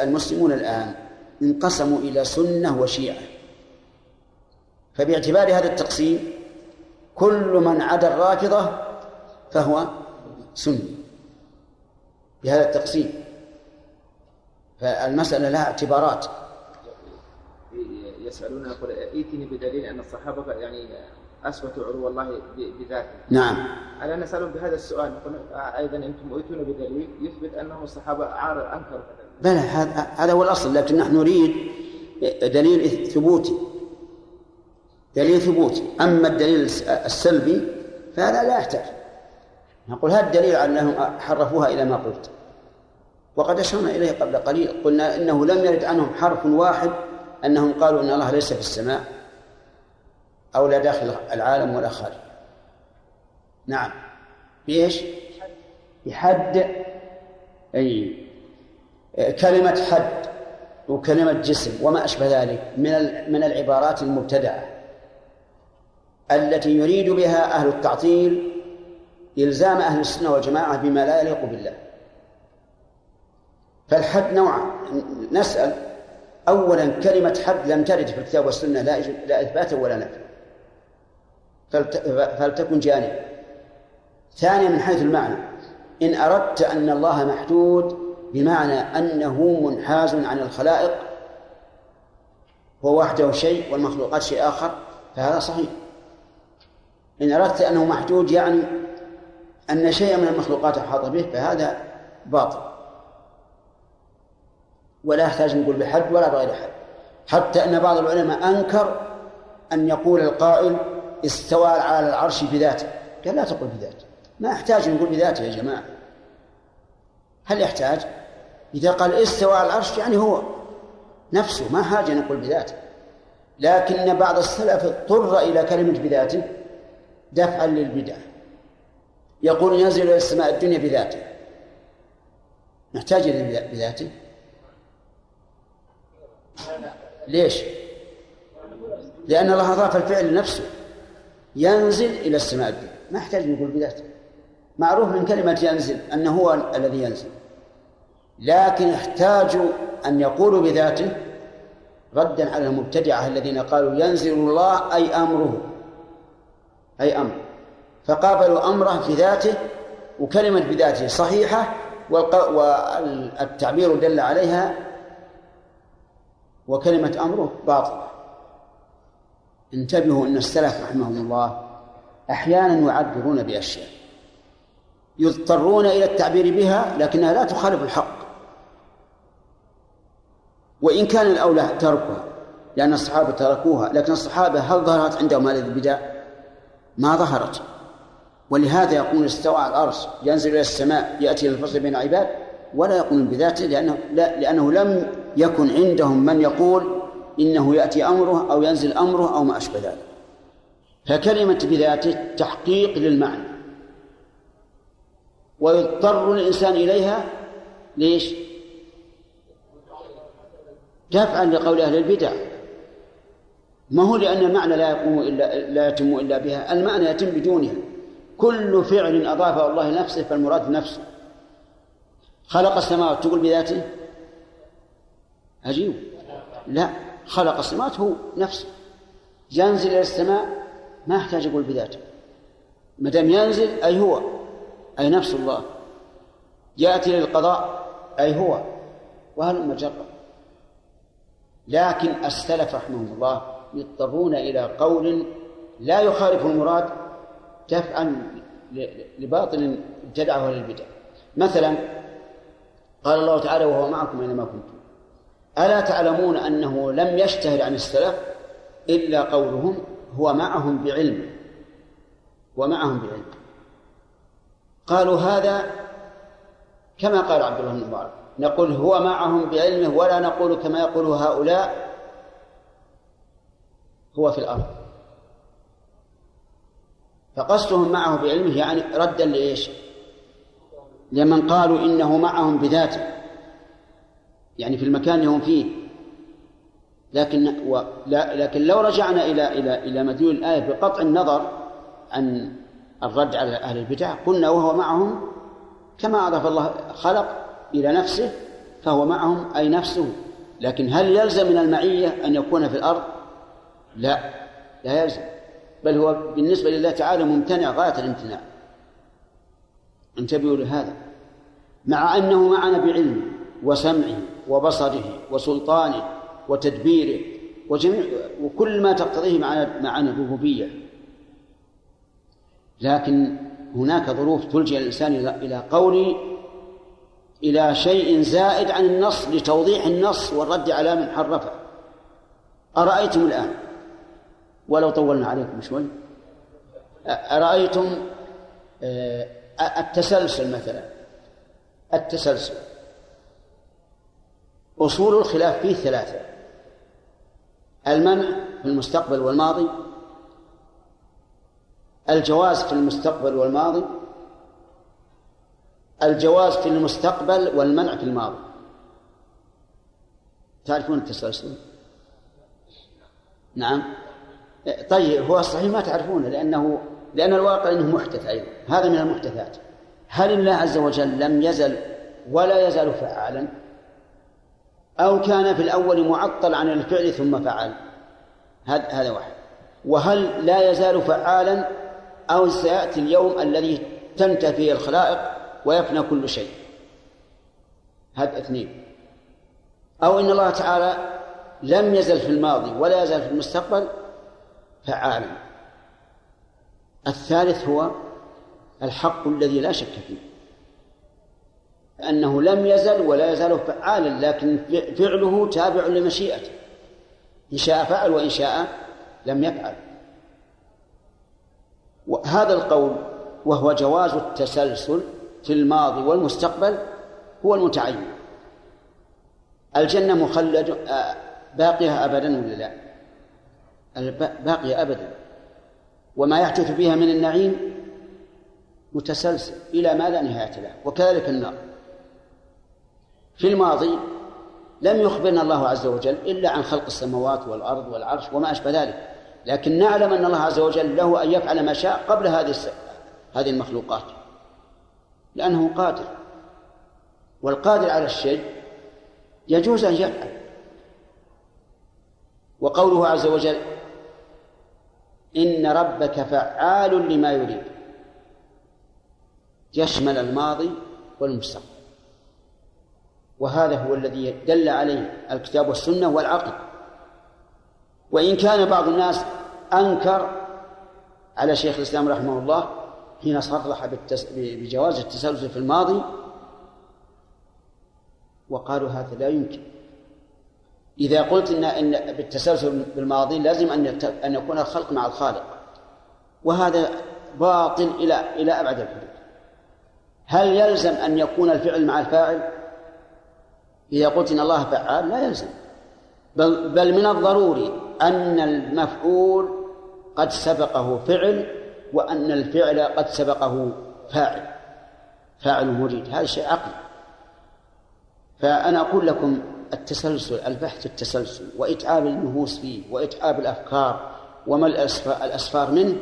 المسلمون الآن انقسموا إلى سنة وشيعة. فباعتبار هذا التقسيم كل من عدا الرافضة فهو سني بهذا التقسيم. فالمسألة لها اعتبارات. يسألون يقول ائتني بدليل أن الصحابة يعني أثبتوا علو الله بذاته. نعم. ألا نسألهم بهذا السؤال؟ أيضا أنتم ائتون بدليل يثبت أنهم الصحابة عار أنكروا بلى هذا هو الأصل. لكن نحن نريد دليل ثبوتي. دليل ثبوتي. أما الدليل السلبي فهذا لا يحتاج. نقول هذا الدليل على أنهم حرفوها إلى ما قلت. وقد أشرنا إليه قبل قليل قلنا إنه لم يرد عنهم حرف واحد أنهم قالوا أن الله ليس في السماء أو لا داخل العالم ولا خارج. نعم. بإيش؟ بحد. أي كلمة حد وكلمة جسم وما أشبه ذلك من من العبارات المبتدعة التي يريد بها أهل التعطيل إلزام أهل السنة والجماعة بما لا يليق بالله. فالحد نوعا نسأل أولا كلمة حد لم ترد في الكتاب والسنة لا لا إثباتا ولا نفي. فلتكن جانبا. ثانيا من حيث المعنى إن أردت أن الله محدود بمعنى أنه منحاز عن الخلائق هو وحده شيء والمخلوقات شيء آخر فهذا صحيح. إن أردت أنه محدود يعني أن شيئا من المخلوقات أحاط به فهذا باطل. ولا يحتاج نقول بحد ولا بغير حد. حتى أن بعض العلماء أنكر أن يقول القائل استوى على العرش بذاته. قال لا تقل بذاته. ما يحتاج نقول بذاته يا جماعة. هل يحتاج؟ إذا قال استوى على العرش يعني هو نفسه ما حاجة نقول بذاته. لكن بعض السلف اضطر إلى كلمة بذاته دفعا للبدعة يقول ينزل إلى السماء الدنيا بذاته. نحتاج إلى بذاته؟ ليش؟ لأن الله أضاف الفعل لنفسه. ينزل إلى السماء الدنيا. ما يحتاج نقول بذاته. معروف من كلمة ينزل أنه هو الذي ينزل. لكن احتاجوا أن يقولوا بذاته ردا على المبتدعة الذين قالوا ينزل الله أي أمره. أي أمر. فقابلوا أمره في ذاته وكلمة بذاته صحيحة والتعبير دل عليها وكلمة أمره باطلة. انتبهوا أن السلف رحمهم الله أحيانا يعبرون بأشياء يضطرون إلى التعبير بها لكنها لا تخالف الحق. وإن كان الأولى تركها لأن الصحابة تركوها لكن الصحابة هل ظهرت عندهم هذه البدع؟ ما ظهرت. ولهذا يقول استوى على العرش ينزل إلى السماء يأتي للفصل بين العباد ولا يقول بذاته لأنه لا لأنه لم يكن عندهم من يقول إنه يأتي أمره أو ينزل أمره أو ما أشبه ذلك. فكلمة بذاته تحقيق للمعنى. ويضطر الإنسان إليها ليش؟ دفعا لقول أهل البدع. ما هو لأن المعنى لا يقوم إلا لا يتم إلا بها المعنى يتم بدونها. كل فعل أضافه الله لنفسه فالمراد نفسه. خلق السماوات تقول بذاته؟ عجيب. لا خلق السماوات هو نفسه. ينزل إلى السماء ما يحتاج يقول بذاته. ما دام ينزل أي هو؟ أي نفس الله. يأتي للقضاء أي هو؟ وهل مجرد؟ لكن السلف رحمهم الله يضطرون إلى قول لا يخالف المراد دفعا لباطل ابتدعه للبدع مثلا قال الله تعالى وهو معكم أينما كنتم. ألا تعلمون أنه لم يشتهر عن السلف إلا قولهم هو معهم بعلم. ومعهم بعلم. قالوا هذا كما قال عبد الله بن مبارك نقول هو معهم بعلمه ولا نقول كما يقول هؤلاء هو في الأرض. فقصدهم معه بعلمه يعني ردا لإيش؟ لمن قالوا إنه معهم بذاته. يعني في المكان اللي هم فيه. لكن و... لا لكن لو رجعنا إلى إلى إلى مدلول الآية بقطع النظر عن الرد على أهل البدع قلنا وهو معهم كما أضاف الله خلق إلى نفسه فهو معهم أي نفسه. لكن هل يلزم من المعية أن يكون في الأرض؟ لا لا يلزم. بل هو بالنسبة لله تعالى ممتنع غاية الامتناع. انتبهوا لهذا. مع أنه معنا بعلمه وسمعه وبصره وسلطانه وتدبيره وجميع وكل ما تقتضيه معنا معنا الربوبية. لكن هناك ظروف تلجئ الإنسان إلى قول إلى شيء زائد عن النص لتوضيح النص والرد على من حرفه. أرأيتم الآن؟ ولو طولنا عليكم شوي. أرأيتم آه، التسلسل مثلا التسلسل. أصول الخلاف فيه ثلاثة. المنع في المستقبل والماضي الجواز في المستقبل والماضي الجواز في المستقبل والمنع في الماضي. تعرفون التسلسل؟ نعم. طيب هو الصحيح ما تعرفونه لأنه لأن الواقع أنه محدث أيضا. هذا من المحدثات. هل الله عز وجل لم يزل ولا يزال فعالا أو كان في الأول معطل عن الفعل ثم فعل؟ هذا هذا واحد. وهل لا يزال فعالا أو سيأتي اليوم الذي تنتهي فيه الخلائق ويفنى كل شيء؟ هذا اثنين. أو إن الله تعالى لم يزل في الماضي ولا يزال في المستقبل؟ فعالا الثالث هو الحق الذي لا شك فيه. أنه لم يزل ولا يزال فعالا لكن فعله تابع لمشيئته. إن شاء فعل وإن شاء لم يفعل. هذا القول وهو جواز التسلسل في الماضي والمستقبل هو المتعين. الجنة مخلد آه، باقية أبدا ولا لا؟ باقية أبدا. وما يحدث بها من النعيم متسلسل. إلى ما لا نهاية له؟ وكذلك النار. في الماضي لم يخبرنا الله عز وجل إلا عن خلق السماوات والأرض والعرش وما أشبه ذلك. لكن نعلم أن الله عز وجل له أن يفعل ما شاء قبل هذه هذه المخلوقات. لأنه قادر. والقادر على الشيء يجوز أن يفعل. وقوله عز وجل إن ربك فعال لما يريد. يشمل الماضي والمستقبل. وهذا هو الذي دل عليه الكتاب والسنة والعقل. وإن كان بعض الناس أنكر على شيخ الإسلام رحمه الله حين صرح بجواز التسلسل في الماضي وقالوا هذا لا يمكن. إذا قلت إن إن بالتسلسل بالماضي لازم أن أن يكون الخلق مع الخالق. وهذا باطل إلى إلى أبعد الحدود. هل يلزم أن يكون الفعل مع الفاعل؟ إذا قلت إن الله فعال لا يلزم. بل بل من الضروري أن المفعول قد سبقه فعل وأن الفعل قد سبقه فاعل. فاعل مريد هذا شيء عقلي. فأنا أقول لكم التسلسل البحث التسلسل وإتعاب النفوس فيه وإتعاب الأفكار وما الأسفار منه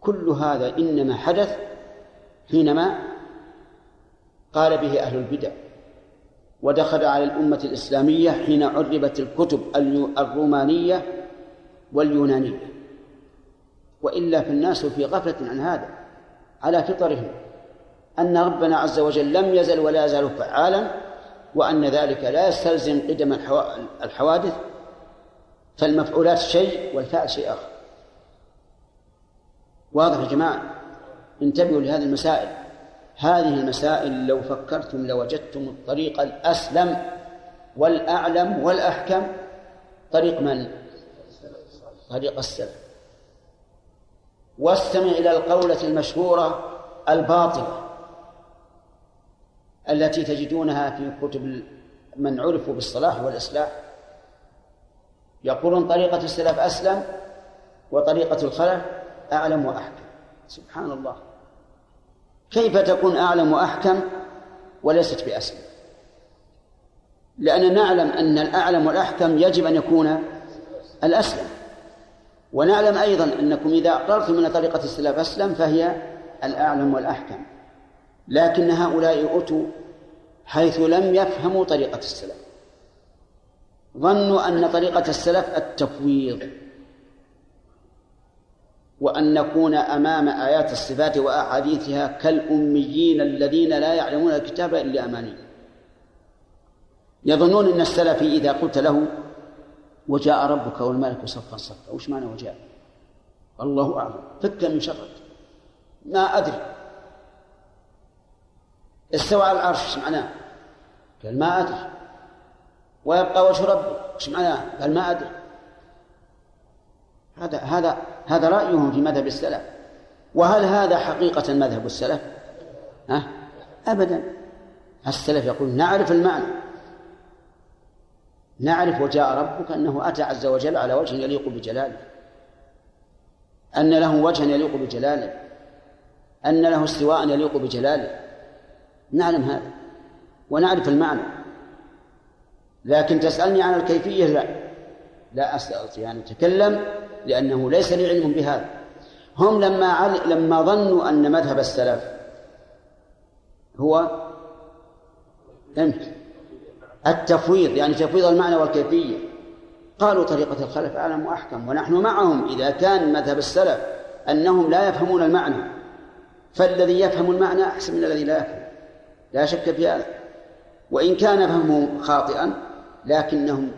كل هذا إنما حدث حينما قال به أهل البدع ودخل على الأمة الإسلامية حين عربت الكتب الرومانية واليونانية. وإلا فالناس في غفلة عن هذا على فطرهم أن ربنا عز وجل لم يزل ولا يزال فعالا وأن ذلك لا يستلزم قدم الحوادث فالمفعولات شيء والفعل شيء آخر. واضح يا جماعة؟ انتبهوا لهذه المسائل. هذه المسائل لو فكرتم لوجدتم الطريق الأسلم والأعلم والأحكم. طريق من؟ طريق السلف. واستمع إلى القولة المشهورة الباطلة. التي تجدونها في كتب من عرفوا بالصلاح والإصلاح. يقولون طريقة السلف أسلم وطريقة الخلف أعلم وأحكم. سبحان الله. كيف تكون أعلم وأحكم وليست بأسلم؟ لأننا نعلم أن الأعلم والأحكم يجب أن يكون الأسلم. ونعلم أيضا أنكم إذا أقررتم من طريقة السلف أسلم فهي الأعلم والأحكم. لكن هؤلاء أتوا حيث لم يفهموا طريقة السلف. ظنوا أن طريقة السلف التفويض وأن نكون أمام آيات الصفات وأحاديثها كالأميين الذين لا يعلمون الكتاب إلا أماني يظنون أن السلفي إذا قلت له وجاء ربك والملك صفا صفا وش معنى وجاء؟ الله أعلم فك من شرك ما أدري. استوى على العرش إيش معناه؟ قال ما أدري ويبقى وجه ربي إيش معناه؟ قال ما أدري هذا هذا هذا رأيهم في مذهب السلف وهل هذا حقيقة مذهب السلف؟ ها؟ أبدا السلف يقول نعرف المعنى نعرف وجاء ربك أنه أتى عز وجل على وجه يليق بجلاله أن له وجها يليق بجلاله أن له استواء يليق بجلاله نعلم هذا ونعرف المعنى. لكن تسألني عن الكيفية لا. لا أستطيع أن أتكلم لأنه ليس لي علم بهذا. هم لما عل... لما ظنوا أن مذهب السلف هو أنت التفويض يعني تفويض المعنى والكيفية. قالوا طريقة الخلف أعلم وأحكم ونحن معهم إذا كان مذهب السلف أنهم لا يفهمون المعنى. فالذي يفهم المعنى أحسن من الذي لا يفهم. لا شك في هذا. وإن كان فهمهم خاطئا لكنهم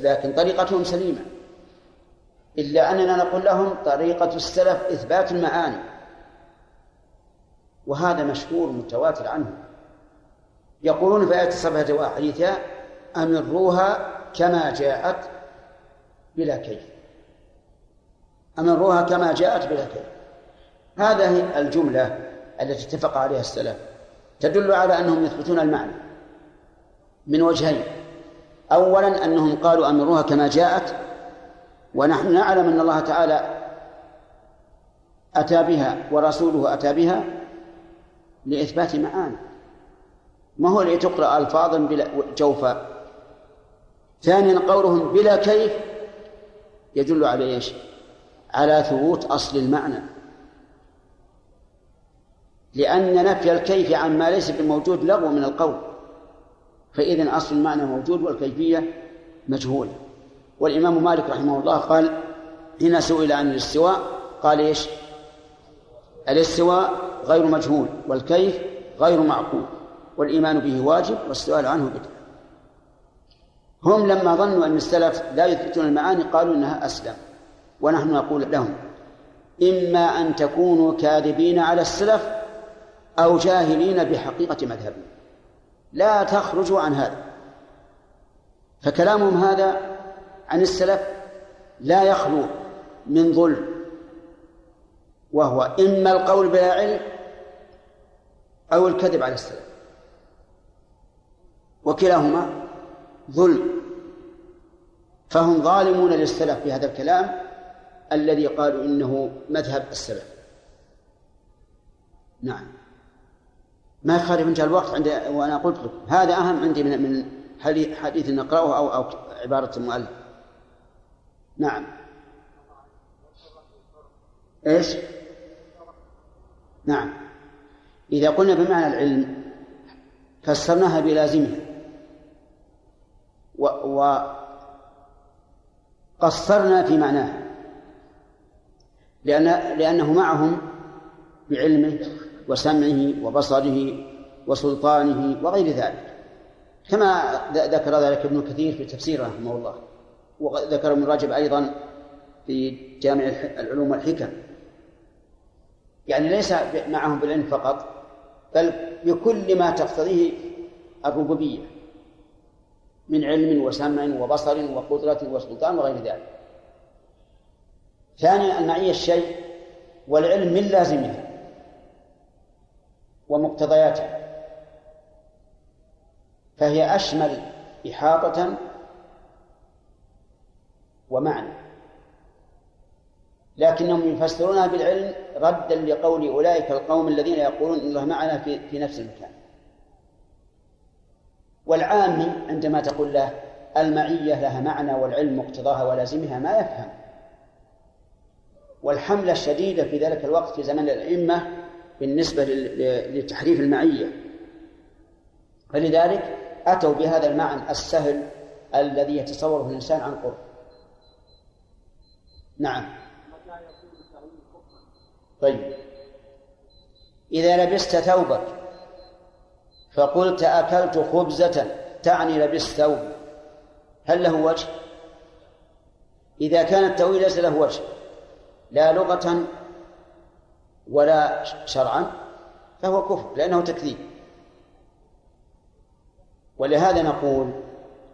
لكن طريقتهم سليمة. إلا أننا نقول لهم طريقة السلف إثبات المعاني. وهذا مشهور متواتر عنه. يقولون في آية الصفحة وأحاديثها أمروها كما جاءت بلا كيف أمروها كما جاءت بلا كيف هذه الجملة التي اتفق عليها السلف. تدل على أنهم يثبتون المعنى. من وجهين. أولا أنهم قالوا أمروها كما جاءت ونحن نعلم أن الله تعالى أتى بها ورسوله أتى بها لإثبات معاني. ما هو لتقرأ ألفاظا بلا جوفا ثانيا قولهم بلا كيف يدل على إيش؟ على ثبوت أصل المعنى. لأن نفي الكيف عما ليس بموجود لغو من القول. فإذا أصل المعنى موجود والكيفية مجهولة. والإمام مالك رحمه الله قال حين سئل عن الاستواء قال إيش؟ الاستواء غير مجهول والكيف غير معقول والإيمان به واجب والسؤال عنه بدعة. هم لما ظنوا أن السلف لا يثبتون المعاني قالوا إنها أسلم. ونحن نقول لهم إما أن تكونوا كاذبين على السلف أو جاهلين بحقيقة مذهبهم لا تخرجوا عن هذا. فكلامهم هذا عن السلف لا يخلو من ظلم. وهو إما القول بلا علم أو الكذب على السلف. وكلاهما ظلم. فهم ظالمون للسلف بهذا الكلام الذي قالوا إنه مذهب السلف. نعم. ما يخالف انتهى الوقت عند وأنا قلت لكم هذا أهم عندي من من حديث نقرأه أو أو عبارة المؤلف. نعم. إيش؟ نعم. إذا قلنا بمعنى العلم فسرناها بلازمها. وقصرنا في معناه لأن لأنه معهم بعلمه وسمعه وبصره وسلطانه وغير ذلك. كما ذكر ذلك ابن كثير في تفسيره رحمه الله وذكر ابن رجب أيضا في جامع العلوم والحكم. يعني ليس معهم بالعلم فقط بل بكل ما تقتضيه الربوبية من علم وسمع وبصر وقدرة وسلطان وغير ذلك. ثانيا المعية الشيء والعلم من لازمها ومقتضياتها فهي أشمل إحاطة ومعنى. لكنهم يفسرونها بالعلم ردا لقول أولئك القوم الذين يقولون إن الله معنا في, في نفس المكان. والعامي عندما تقول له المعية لها معنى والعلم مقتضاها ولازمها ما يفهم. والحملة الشديدة في ذلك الوقت في زمن الأئمة بالنسبة لتحريف المعية. فلذلك أتوا بهذا المعنى السهل الذي يتصوره الإنسان عن قرب. نعم. طيب. إذا لبست ثوبك فقلت أكلت خبزة تعني لبست ثوب. هل له وجه؟ إذا كان التأويل ليس له وجه. لا لغة ولا شرعا فهو كفر لأنه تكذيب. ولهذا نقول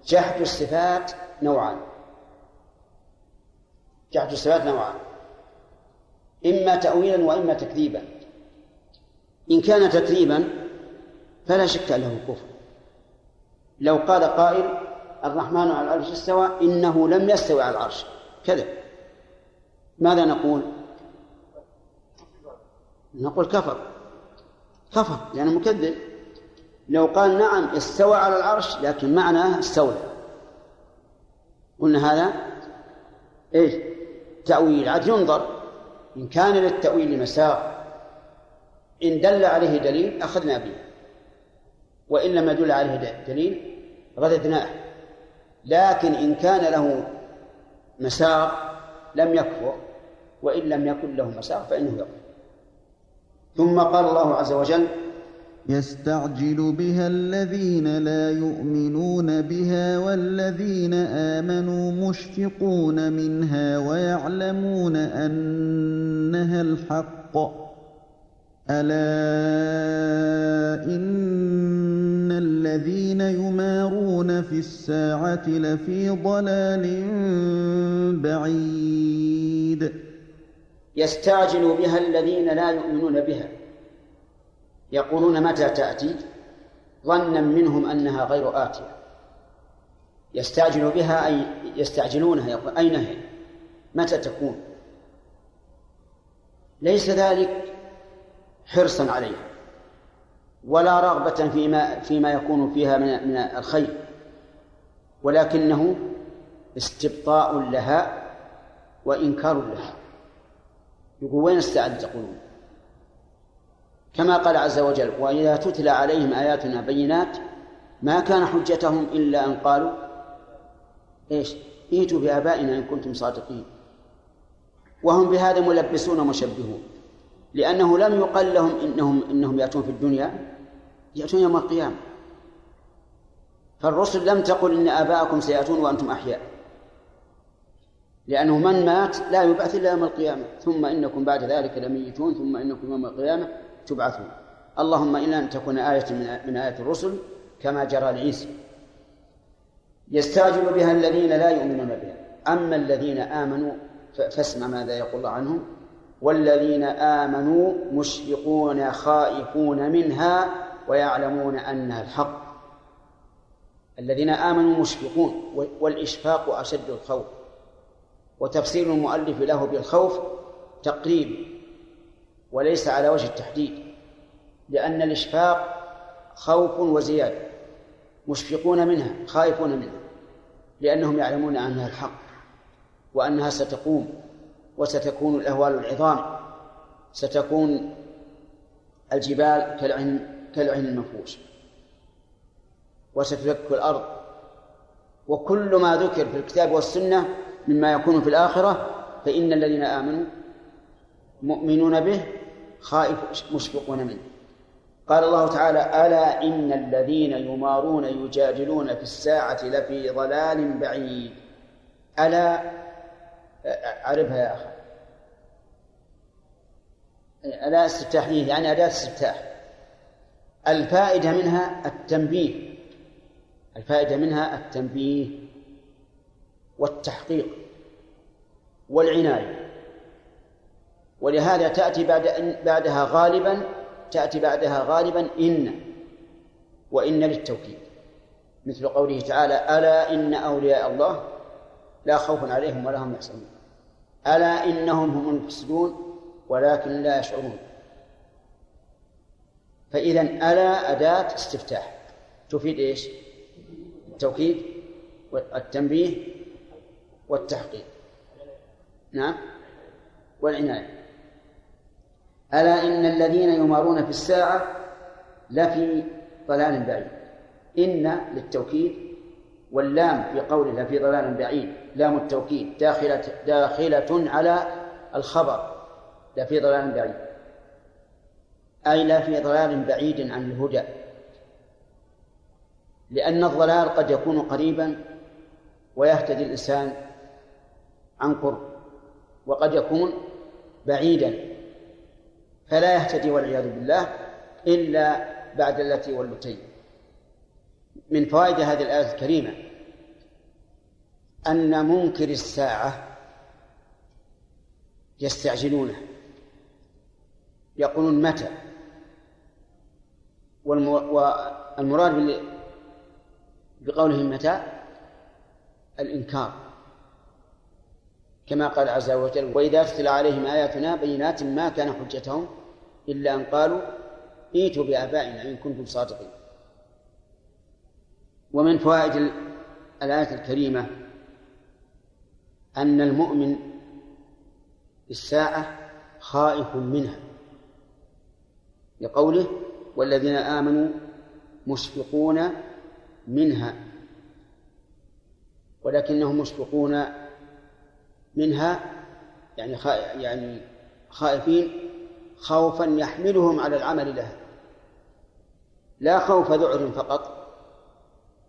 جحد الصفات نوعان. جحد الصفات نوعان. إما تأويلا وإما تكذيبا. إن كان تكذيبا فلا شك أنه كفر. لو قال قائل الرحمن على العرش استوى إنه لم يستوي على العرش. كذب ماذا نقول؟ نقول كفر. كفر لأنه مكذب. لو قال نعم استوى على العرش لكن معناه استولى. قلنا هذا إيش؟ تأويل. عاد ينظر. إن كان للتأويل مساغ إن دل عليه دليل أخذنا به. وإن لم يدل عليه دليل رددناه. لكن إن كان له مساغ لم يكفر وإن لم يكن له مساغ فإنه يكفر. ثم قال الله عز وجل يستعجل بها الذين لا يؤمنون بها والذين آمنوا مشفقون منها ويعلمون أنها الحق. ألا إن الذين يمارون في الساعة لفي ضلال بعيد. يستعجل بها الذين لا يؤمنون بها. يقولون متى تأتي؟ ظنا منهم أنها غير آتية. يستعجل بها أي يستعجلونها يقول أين هي؟ متى تكون؟ ليس ذلك حرصا عليها ولا رغبة فيما فيما يكون فيها من من الخير ولكنه استبطاء لها وإنكار لها. يقول وين استعد تقولون؟ كما قال عز وجل وإذا تتلى عليهم آياتنا بينات ما كان حجتهم إلا أن قالوا إيش؟ ائتوا بآبائنا إن كنتم صادقين. وهم بهذا ملبسون ومشبهون لأنه لم يقل لهم إنهم إنهم يأتون في الدنيا يأتون يوم القيامة. فالرسل لم تقل إن آباءكم سيأتون وأنتم أحياء. لأنه من مات لا يبعث إلا يوم القيامة. ثم إنكم بعد ذلك لميتون ثم إنكم يوم القيامة تبعثون. اللهم إلا أن تكون آية من آيات الرسل كما جرى لعيسى. يستعجل بها الذين لا يؤمنون بها. أما الذين آمنوا فاسمع ماذا يقول الله عنهم. والذين آمنوا مشفقون خائفون منها ويعلمون أنها الحق. الذين آمنوا مشفقون والإشفاق أشد الخوف. وتفسير المؤلف له بالخوف تقريب وليس على وجه التحديد لأن الإشفاق خوف وزيادة مشفقون منها خائفون منها لأنهم يعلمون أنها الحق وأنها ستقوم وستكون الأهوال العظام ستكون الجبال كالعين كالعين المنفوش وستدك الأرض وكل ما ذكر في الكتاب والسنة مما يكون في الآخرة فإن الذين آمنوا مؤمنون به خائف مشفقون منه. قال الله تعالى ألا إن الذين يمارون يجادلون في الساعة لفي ضلال بعيد. ألا أعرفها يا أخي. ألا استفتاحية يعني أداة استفتاح. الفائدة منها التنبيه. الفائدة منها التنبيه. والتحقيق والعناية. ولهذا تأتي بعد بعدها غالبا تأتي بعدها غالبا إن وإن للتوكيد. مثل قوله تعالى ألا إن أولياء الله لا خوف عليهم ولا هم يحزنون. ألا إنهم هم المفسدون ولكن لا يشعرون. فإذا ألا أداة استفتاح. تفيد إيش؟ التوكيد والتنبيه والتحقيق. نعم؟ والعناية. ألا إن الذين يمارون في الساعة لفي ضلال بعيد. إن للتوكيد واللام في قوله لفي ضلال بعيد لام التوكيد داخلة داخلة على الخبر. لفي ضلال بعيد. أي لفي ضلال بعيد عن الهدى. لأن الضلال قد يكون قريبا ويهتدي الإنسان عن قرب وقد يكون بعيدا فلا يهتدي والعياذ بالله إلا بعد التي واللتين. من فوائد هذه الآية الكريمة أن منكر الساعة يستعجلونه يقولون متى؟ والمراد بقولهم متى؟ الإنكار. كما قال عز وجل وإذا تتلى عليهم آياتنا بينات ما كان حجتهم إلا أن قالوا ائتوا بآبائنا إن كنتم صادقين ومن فوائد الآية الكريمة أن المؤمن الساعة خائف منها لقوله والذين آمنوا مشفقون منها ولكنهم مشفقون منها يعني يعني خائفين خوفا يحملهم على العمل لها. لا خوف ذعر فقط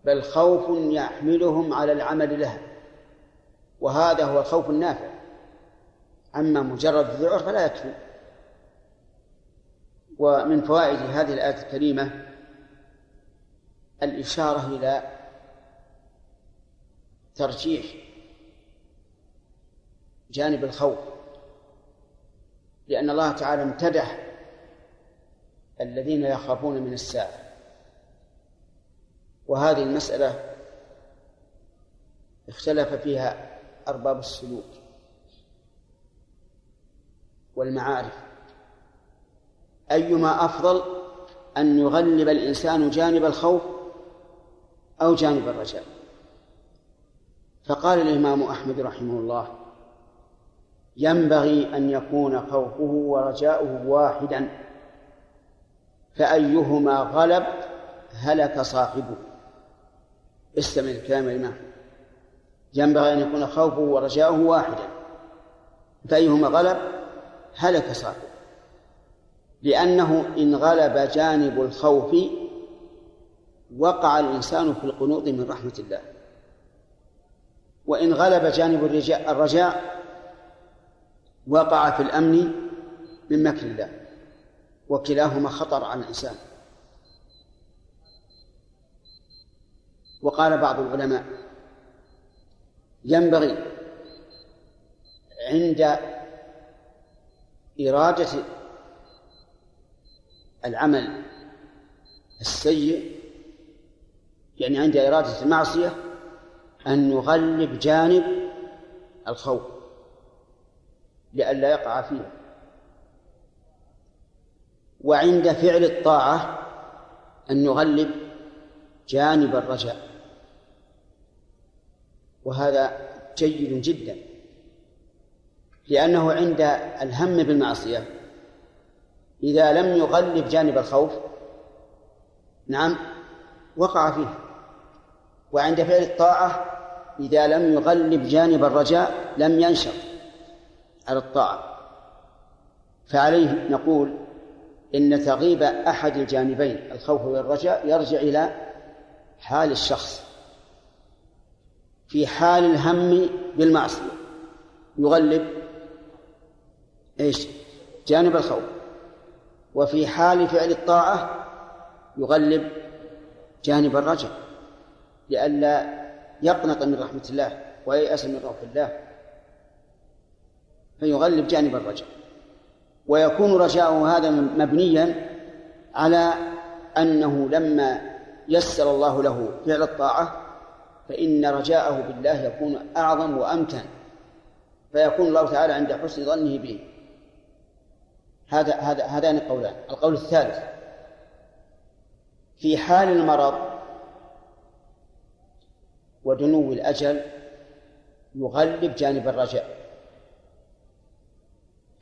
بل خوف يحملهم على العمل لها. وهذا هو الخوف النافع. أما مجرد الذعر فلا يكفي. ومن فوائد هذه الآية الكريمة الإشارة إلى ترجيح جانب الخوف. لأن الله تعالى امتدح الذين يخافون من الساعة. وهذه المسألة اختلف فيها أرباب السلوك والمعارف. أيما أفضل أن يغلب الإنسان جانب الخوف أو جانب الرجاء. فقال الإمام أحمد رحمه الله ينبغي أن يكون خوفه ورجاؤه واحدا فأيهما غلب هلك صاحبه. استمع الكلام الإمام. ينبغي أن يكون خوفه ورجاؤه واحدا فأيهما غلب؟ هلك صاحبه. لأنه إن غلب جانب الخوف وقع الإنسان في القنوط من رحمة الله. وإن غلب جانب الرجاء وقع في الأمن من مكر الله وكلاهما خطر على الإنسان. وقال بعض العلماء ينبغي عند إرادة العمل السيء يعني عند إرادة المعصية أن نغلب جانب الخوف. لئلا يقع فيها. وعند فعل الطاعة أن نغلب جانب الرجاء. وهذا جيد جدا. لأنه عند الهم بالمعصية إذا لم يغلب جانب الخوف نعم وقع فيه. وعند فعل الطاعة إذا لم يغلب جانب الرجاء لم ينشط على الطاعة. فعليه نقول إن تغيب أحد الجانبين الخوف والرجاء يرجع إلى حال الشخص. في حال الهم بالمعصية. يغلب إيش؟ جانب الخوف. وفي حال فعل الطاعة يغلب جانب الرجاء. لئلا يقنط من رحمة الله وييأس من روح الله. فيغلب جانب الرجاء. ويكون رجاؤه هذا مبنيا على أنه لما يسر الله له فعل الطاعة فإن رجاءه بالله يكون أعظم وأمتن. فيكون الله تعالى عند حسن ظنه به. هذا هذا هذان القولان. القول الثالث في حال المرض ودنو الأجل يغلب جانب الرجاء.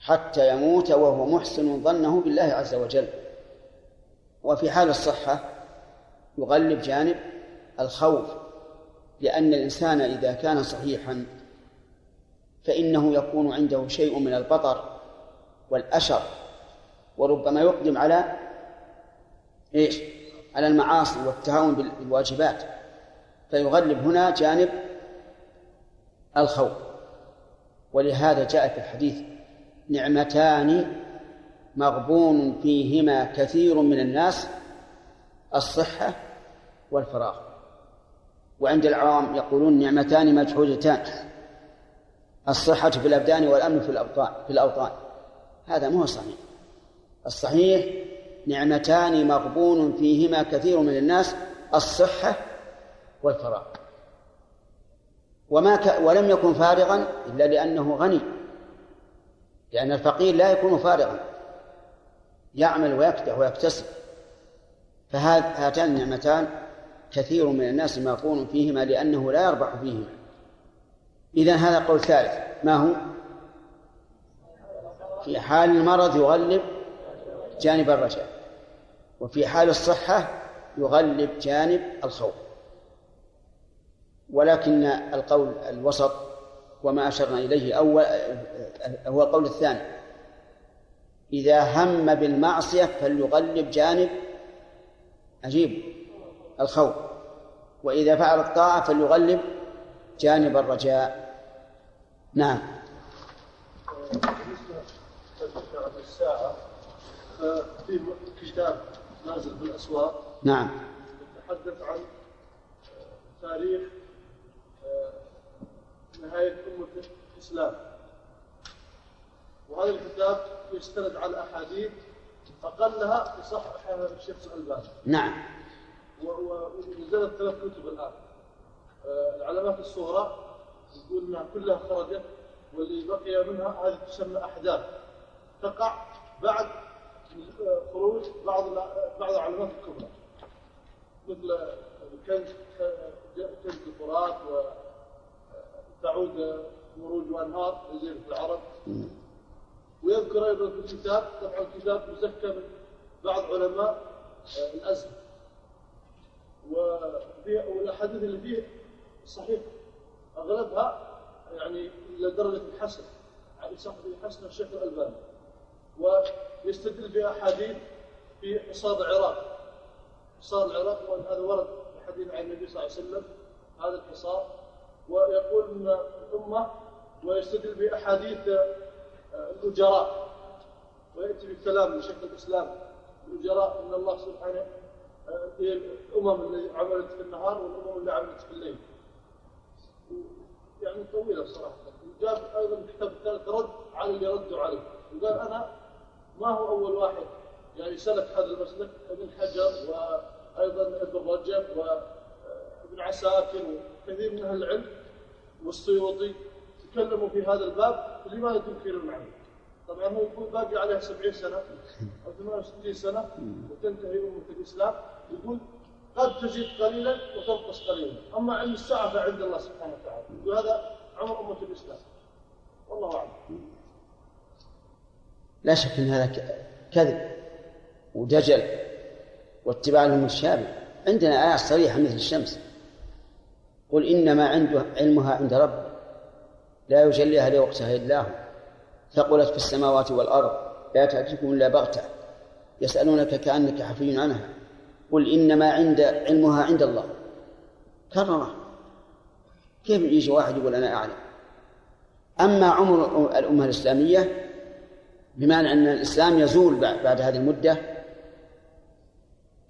حتى يموت وهو محسن ظنه بالله عز وجل. وفي حال الصحة يغلب جانب الخوف لأن الإنسان إذا كان صحيحا فإنه يكون عنده شيء من البطر والأشر وربما يقدم على إيش؟ على المعاصي والتهاون بالواجبات. فيغلب هنا جانب الخوف. ولهذا جاء في الحديث نعمتان مغبون فيهما كثير من الناس الصحة والفراغ. وعند العوام يقولون نعمتان مجحودتان الصحة في الأبدان والأمن في الأوطان في الأوطان. هذا مو صحيح. الصحيح نعمتان مغبون فيهما كثير من الناس الصحة والفراغ. وما ك... ولم يكن فارغا إلا لأنه غني. لأن الفقير لا يكون فارغا. يعمل ويكدح ويكتسب. فهاتان النعمتان كثير من الناس مغبون فيهما لأنه لا يربح فيهما. إذا هذا قول ثالث. ما هو؟ في حال المرض يغلب جانب الرجاء وفي حال الصحة يغلب جانب الخوف. ولكن القول الوسط وما أشرنا إليه أول هو القول الثاني. إذا هم بالمعصية فليغلب جانب عجيب الخوف. وإذا فعل الطاعة فليغلب جانب الرجاء. نعم. الساعة في كتاب نازل في الأسواق نعم. يتحدث عن تاريخ نهاية أمة الإسلام. وهذا الكتاب يستند على أحاديث أقلها يصححها الشيخ الألباني. نعم. ونزلت ثلاث كتب الآن. العلامات الصغرى يقول إنها كلها خرجت واللي بقي منها هذه تسمى أحداث. تقع بعد خروج بعض بعض العلامات الكبرى. مثل كنز كنز الفرات وتعود مروج وانهار زي في العرب. ويذكر أيضا في الكتاب طبعا الكتاب مزكى من بعض علماء الأزهر. والاحاديث اللي فيه صحيح أغلبها يعني إلى درجة الحسن يعني صح حسن الشيخ الألباني. ويستدل باحاديث في حصار العراق. حصار العراق وان هذا ورد في حديث عن النبي صلى الله عليه وسلم هذا الحصار ويقول ان الامه ويستدل بأحاديث الأجراء. ويأتي بالكلام من شيخ الإسلام الأجراء إن الله سبحانه هي الأمم اللي عملت في النهار والأمم اللي عملت في الليل. يعني طويلة صراحة. وجاب أيضا الكتاب الثالث رد على اللي ردوا عليه. وقال أنا ما هو أول واحد يعني سلك هذا المسلك ابن حجر وأيضا ابن رجب وابن عساكر وكثير من أهل العلم. والسيوطي تكلموا في هذا الباب لماذا تنكرون عنه؟ طبعا هو يقول باقي عليها 70 سنة أو 68 سنة وتنتهي أمة الإسلام يقول قد تزيد قليلا وتنقص قليلا. أما علم الساعة فعند الله سبحانه وتعالى. وهذا عمر أمة الإسلام. والله أعلم. لا شك إن هذا كذب ودجل واتباع للمتشابه عندنا آيات صريحة مثل الشمس. قل إنما عنده علمها عند رب لا يجليها لوقتها إلا هو. ثقلت في السماوات والأرض لا تأتيكم إلا بغتة. يسألونك كأنك حفي عنها. قل إنما عند علمها عند الله. كرره كيف يجي واحد يقول أنا أعلم؟ أما عمر الأمة الإسلامية بمعنى أن الإسلام يزول بعد هذه المدة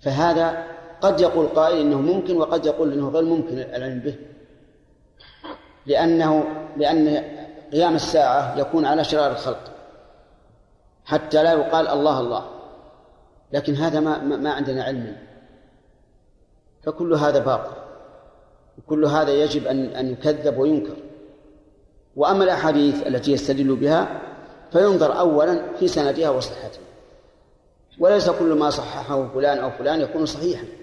فهذا قد يقول قائل إنه ممكن وقد يقول إنه غير ممكن العلم به. لأنه لأن قيام الساعة يكون على شرار الخلق. حتى لا يقال الله الله. لكن هذا ما ما عندنا علم. فكل هذا باطل. وكل هذا يجب أن أن يكذب وينكر. وأما الأحاديث التي يستدل بها فينظر أولا في سندها وصحتها. وليس كل ما صححه فلان أو فلان يكون صحيحا.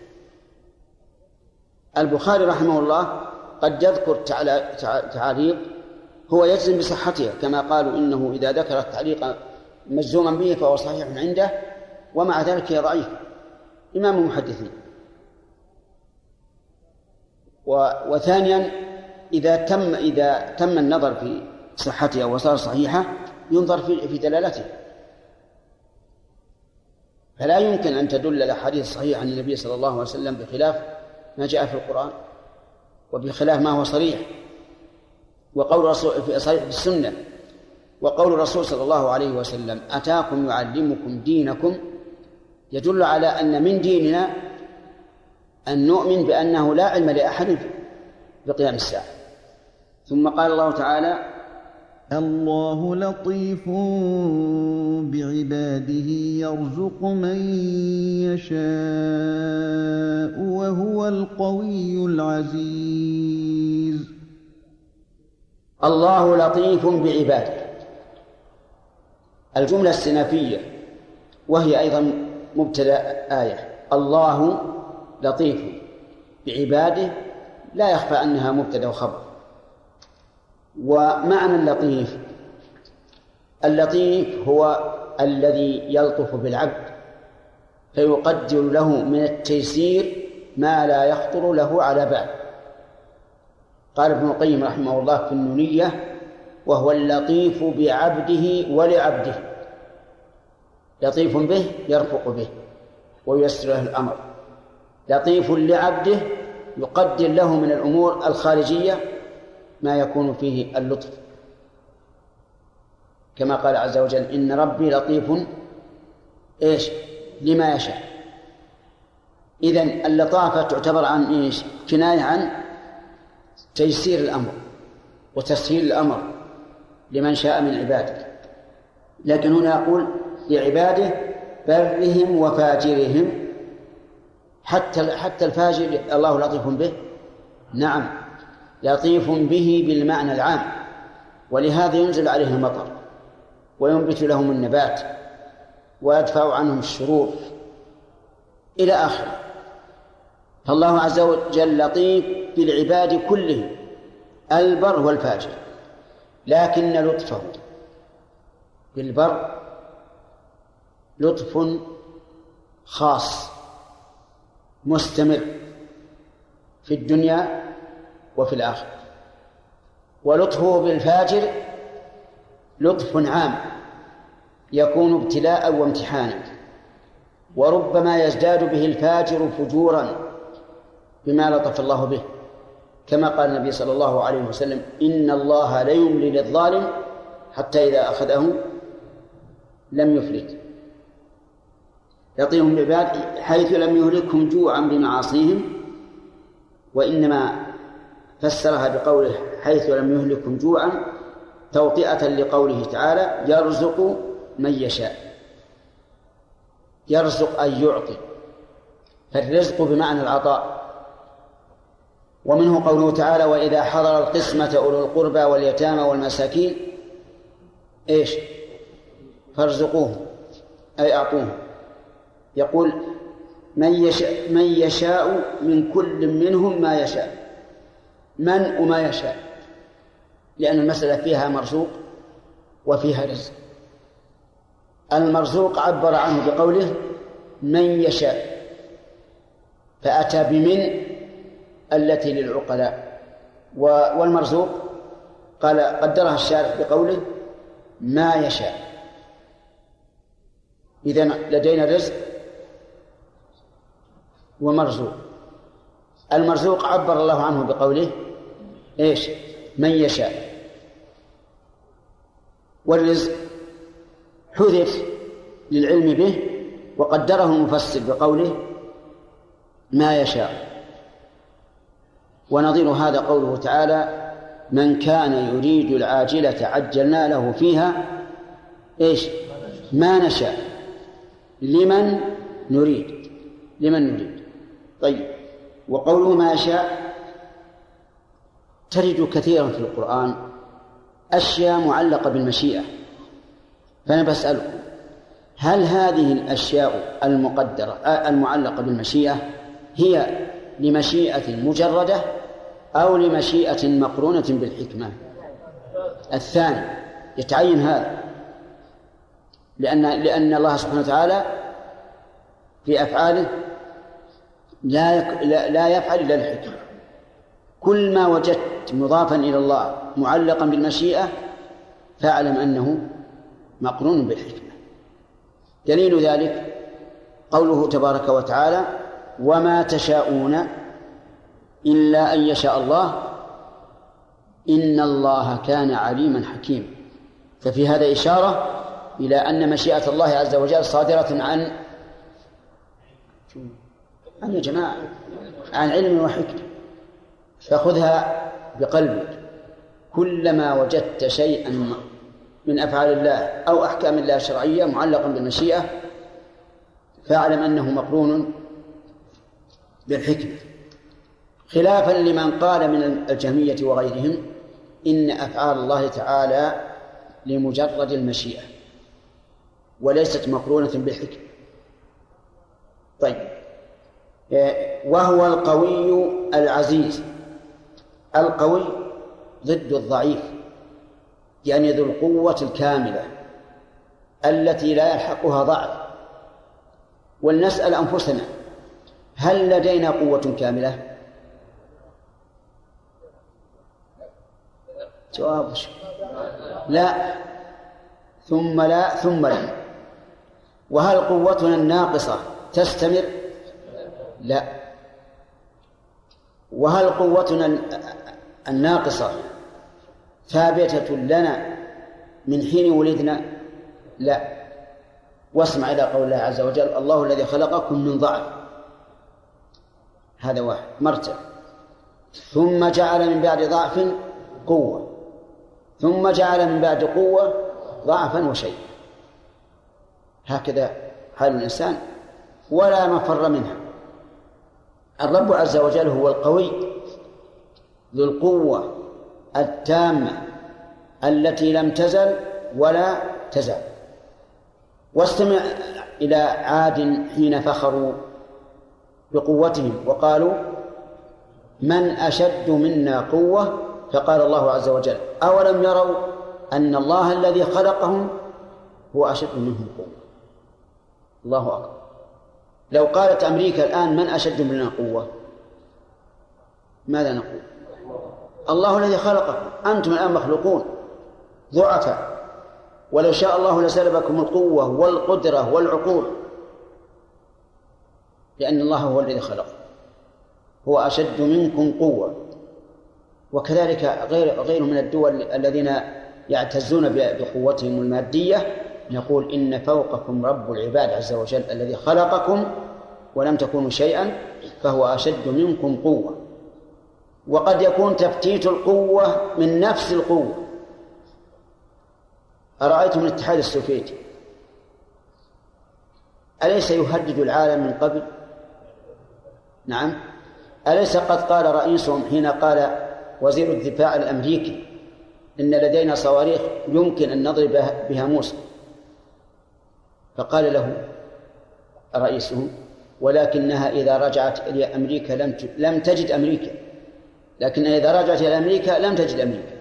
البخاري رحمه الله قد يذكر تعاليق هو يجزم بصحتها كما قالوا إنه إذا ذكر التعليق مجزوما به فهو صحيح عنده ومع ذلك هي ضعيف إمام المحدثين. وثانيا إذا تم إذا تم النظر في صحتها وصار صحيحة ينظر في في دلالته فلا يمكن أن تدل الأحاديث الصحيحة عن النبي صلى الله عليه وسلم بخلاف ما جاء في القرآن وبخلاف ما هو صريح وقول الرسول في صريح بالسنة وقول الرسول صلى الله عليه وسلم أتاكم يعلمكم دينكم يدل على أن من ديننا أن نؤمن بأنه لا علم لأحد بقيام الساعة. ثم قال الله تعالى الله لطيف بعباده يرزق من يشاء وهو القوي العزيز. الله لطيف بعباده. الجملة السنافية وهي أيضا مبتدأ آية. الله لطيف بعباده لا يخفى أنها مبتدأ وخبر ومعنى اللطيف. اللطيف هو الذي يلطف بالعبد فيقدر له من التيسير ما لا يخطر له على بال. قال ابن القيم رحمه الله في النونية وهو اللطيف بعبده ولعبده. لطيف به يرفق به وييسر له الأمر. لطيف لعبده يقدر له من الأمور الخارجية ما يكون فيه اللطف. كما قال عز وجل إن ربي لطيف. إيش؟ لما يشاء. إذن اللطافة تعتبر عن إيش؟ كناية عن تيسير الأمر وتسهيل الأمر لمن شاء من عباده. لكن هنا يقول لعباده برهم وفاجرهم. حتى حتى الفاجر الله لطيف به. نعم. لطيف به بالمعنى العام ولهذا ينزل عليه المطر وينبت لهم النبات ويدفع عنهم الشرور إلى آخره. فالله عز وجل لطيف بالعباد كلهم البر والفاجر لكن لطفه. بالبر لطف خاص مستمر في الدنيا وفي الآخرة ولطفه بالفاجر لطف عام يكون ابتلاء وامتحانا. وربما يزداد به الفاجر فجورا بما لطف الله به. كما قال النبي صلى الله عليه وسلم إن الله ليملي للظالم حتى إذا أخذه لم يفلت. يعطيهم العباد حيث لم يهلكهم جوعا بمعاصيهم وإنما فسرها بقوله حيث لم يهلكهم جوعا توطئة لقوله تعالى يرزق من يشاء. يرزق أي يعطي. فالرزق بمعنى العطاء. ومنه قوله تعالى وإذا حضر القسمة أولو القربى واليتامى والمساكين إيش؟ فارزقوه أي أعطوه. يقول من يشاء, من يشاء من كل منهم ما يشاء. من وما يشاء لأن المسألة فيها مرزوق وفيها رزق. المرزوق عبر عنه بقوله من يشاء فأتى بمن التي للعقلاء. والمرزوق قال قدرها الشارع بقوله ما يشاء. إذا لدينا رزق ومرزوق. المرزوق عبر الله عنه بقوله إيش؟ من يشاء. والرزق حذف للعلم به وقدره المفسر بقوله ما يشاء. ونظير هذا قوله تعالى من كان يريد العاجلة عجلنا له فيها إيش؟ ما نشاء. لمن نريد؟ لمن نريد. طيب. وقوله ما يشاء ترد كثيرا في القرآن أشياء معلقة بالمشيئة. فأنا بسألكم هل هذه الأشياء المقدرة المعلقة بالمشيئة هي لمشيئة مجردة أو لمشيئة مقرونة بالحكمة؟ الثاني يتعين هذا. لأن لأن الله سبحانه وتعالى في أفعاله لا. لا يفعل إلا الحكمة. كل ما وجدت مضافا إلى الله معلقا بالمشيئة فاعلم أنه مقرون بالحكمة. دليل ذلك قوله تبارك وتعالى وما تشاءون إلا أن يشاء الله إن الله كان عليما حكيما ففي هذا إشارة إلى أن مشيئة الله عز وجل صادرة عن عن يا جماعة عن علم وحكمة. فخذها بقلبك. كلما وجدت شيئا من أفعال الله أو أحكام الله الشرعية معلقا بالمشيئة فاعلم أنه مقرون بالحكمة. خلافا لمن قال من الجهمية وغيرهم إن أفعال الله تعالى لمجرد المشيئة وليست مقرونة بالحكمة. طيب. وهو القوي العزيز. القوي ضد الضعيف يعني ذو القوة الكاملة التي لا يلحقها ضعف. ولنسأل أنفسنا هل لدينا قوة كاملة؟ جواب لا. ثم لا ثم لا. وهل قوتنا الناقصة تستمر؟ لا. وهل قوتنا الناقصة ثابتة لنا من حين ولدنا؟ لا. واسمع إلى قول الله عز وجل الله الذي خلقكم من ضعف. هذا واحد. مرتب ثم جعل من بعد ضعف قوة. ثم جعل من بعد قوة ضعفا وشيء هكذا حال الإنسان ولا مفر منها. الرب عز وجل هو القوي ذو القوة التامة التي لم تزل ولا تزال. واستمع إلى عاد حين فخروا بقوتهم وقالوا من أشد منا قوة؟ فقال الله عز وجل أولم يروا أن الله الذي خلقهم هو أشد منهم قوة؟ الله أكبر. لو قالت أمريكا الآن من أشد منا قوة؟ ماذا نقول؟ الله الذي خلقكم. أنتم الآن مخلوقون. ضعفاء ولو شاء الله لسلبكم القوة والقدرة والعقول. لأن الله هو الذي خلق. هو أشد منكم قوة. وكذلك غير غير من الدول الذين يعتزون بقوتهم المادية نقول إن فوقكم رب العباد عز وجل الذي خلقكم ولم تكونوا شيئا فهو أشد منكم قوة. وقد يكون تفتيت القوة من نفس القوة. أرأيتم الاتحاد السوفيتي؟ أليس يهدد العالم من قبل؟ نعم. أليس قد قال رئيسهم حين قال وزير الدفاع الأمريكي إن لدينا صواريخ يمكن أن نضرب بها موسى؟ فقال له رئيسه ولكنها إذا رجعت إلى أمريكا لم لم تجد أمريكا. لكنها إذا رجعت إلى أمريكا لم تجد أمريكا.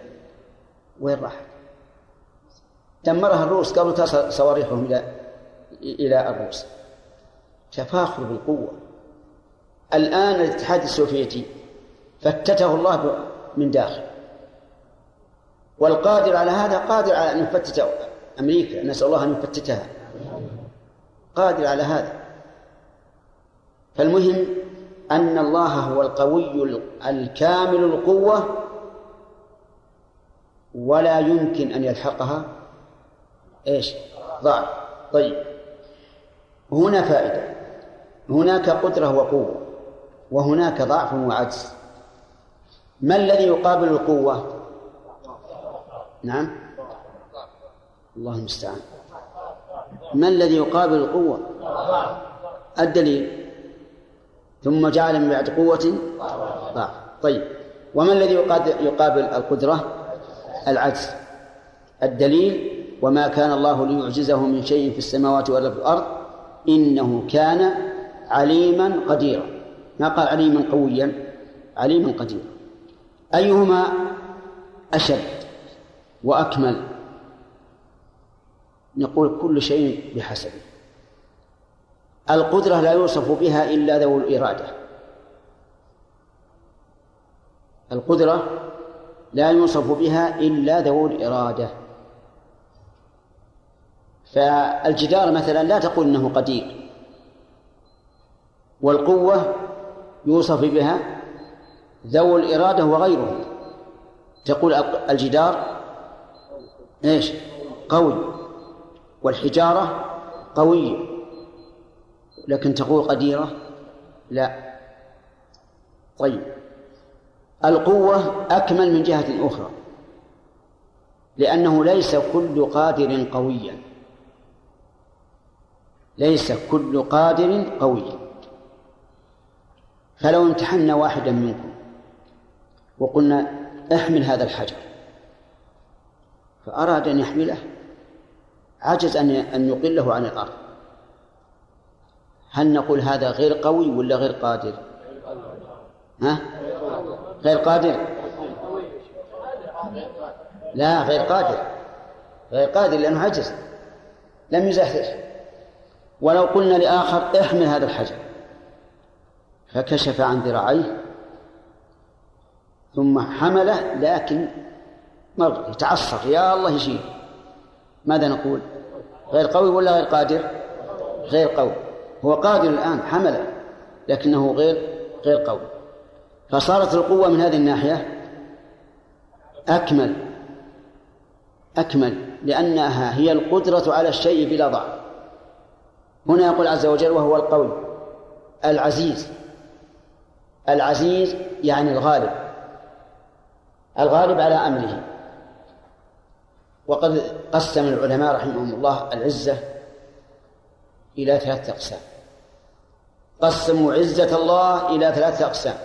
وين راحت؟ دمرها الروس قبل تصل صواريخهم إلى إلى الروس. تفاخر بالقوة. الآن الاتحاد السوفيتي فتته الله من داخل. والقادر على هذا قادر على أن يفتت أمريكا. نسأل الله أن يفتتها. قادر على هذا. فالمهم أن الله هو القوي الكامل القوة ولا يمكن أن يلحقها. إيش؟ ضعف طيب. هنا فائدة. هناك قدرة وقوة وهناك ضعف وعجز. ما الذي يقابل القوة؟ نعم. الله المستعان. ما الذي يقابل القوة؟ الدليل. ثم جعل من بعد قوة ضعف طيب. وما الذي يقابل القدرة؟ العجز. الدليل وما كان الله ليعجزه من شيء في السماوات ولا في الأرض إنه كان عليما قديرا. ما قال عليما قويا؟ عليما قديرا. أيهما أشد وأكمل؟ نقول كل شيء بحسبه. القدرة لا يوصف بها إلا ذو الإرادة. القدرة لا يوصف بها إلا ذو الإرادة. فالجدار مثلا لا تقول إنه قدير. والقوة يوصف بها ذو الإرادة وغيره. تقول الجدار إيش؟ قوي. والحجارة قوية. لكن تقول قديرة؟ لا. طيب. القوة أكمل من جهة أخرى. لأنه ليس كل قادر قويا. ليس كل قادر قوي فلو امتحنا واحدا منكم وقلنا احمل هذا الحجر. فأراد أن يحمله عجز أن أن يقله عن الأرض. هل نقول هذا غير قوي ولا غير قادر؟ ها؟ غير قادر. لا غير قادر. غير قادر لأنه عجز. لم يزحزح ولو قلنا لآخر احمل هذا الحجر. فكشف عن ذراعيه ثم حمله لكن مر يتعصر يا الله يشيل ماذا نقول؟ غير قوي ولا غير قادر؟ غير قوي. هو قادر الآن حمله لكنه غير غير قوي. فصارت القوة من هذه الناحية أكمل أكمل لأنها هي القدرة على الشيء بلا ضعف. هنا يقول عز وجل وهو القوي العزيز. العزيز يعني الغالب الغالب على أمره. وقد قسم العلماء رحمهم الله العزة إلى ثلاثة أقسام. قسموا عزة الله إلى ثلاثة أقسام.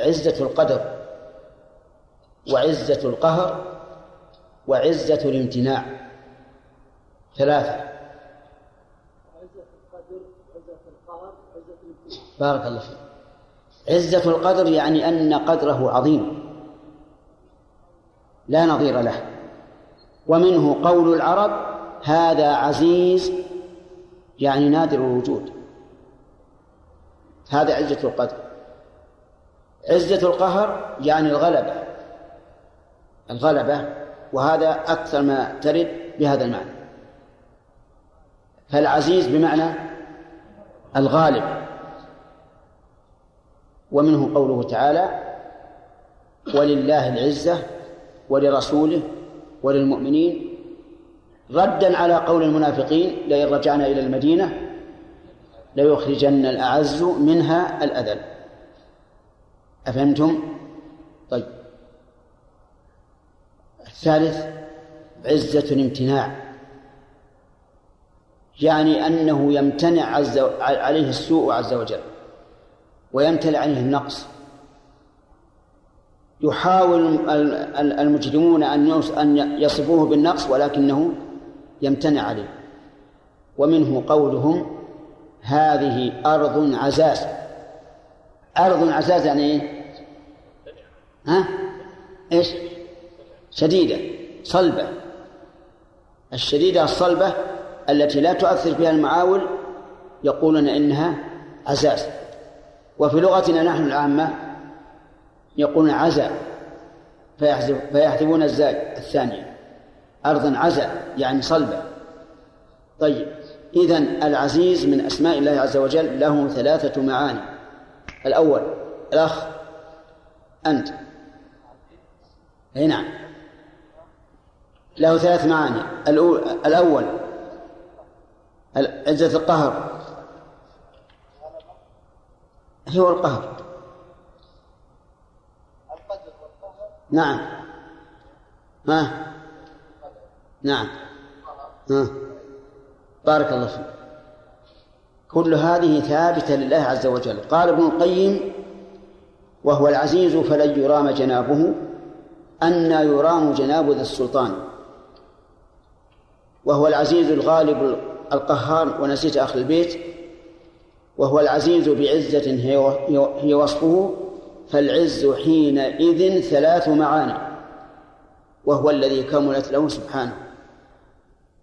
عزة القدر وعزة القهر وعزة الامتناع. ثلاثة. بارك الله فيك. عزة القدر يعني أن قدره عظيم. لا نظير له. ومنه قول العرب هذا عزيز يعني نادر الوجود. هذا عزة القدر. عزة القهر يعني الغلبة. الغلبة وهذا أكثر ما ترد بهذا المعنى. فالعزيز بمعنى الغالب. ومنه قوله تعالى ولله العزة ولرسوله وللمؤمنين ردا على قول المنافقين لئن رجعنا إلى المدينة ليخرجن الأعز منها الأذل. أفهمتم؟ طيب. الثالث عزة الامتناع. يعني أنه يمتنع عز عليه السوء عز وجل ويمتلئ عليه النقص. يحاول المجرمون أن يصفوه بالنقص ولكنه يمتنع عليه ومنه قولهم هذه أرض عزاز أرض عزاز يعني إيه؟ ها؟ إيش؟ شديدة صلبة الشديدة الصلبة التي لا تؤثر فيها المعاول يقولون إنها عزاز وفي لغتنا نحن العامة يقولون عزا فيحذف فيحذفون الزاي الثانية أرضا عزا يعني صلبة طيب إذا العزيز من أسماء الله عز وجل له ثلاثة معاني. الأول الأخ أنت. أي نعم. له ثلاث معاني. الأول عزة القهر. هو القهر. نعم. ها؟ نعم. ها. بارك الله فيك. كل هذه ثابتة لله عز وجل. قال ابن القيم وهو العزيز فلن يرام جنابه أن يرام جناب ذي السلطان. وهو العزيز الغالب القهار ونسيت أخل البيت. وهو العزيز بعزة هي وصفه فالعز حينئذ ثلاث معاني. وهو الذي كملت له سبحانه.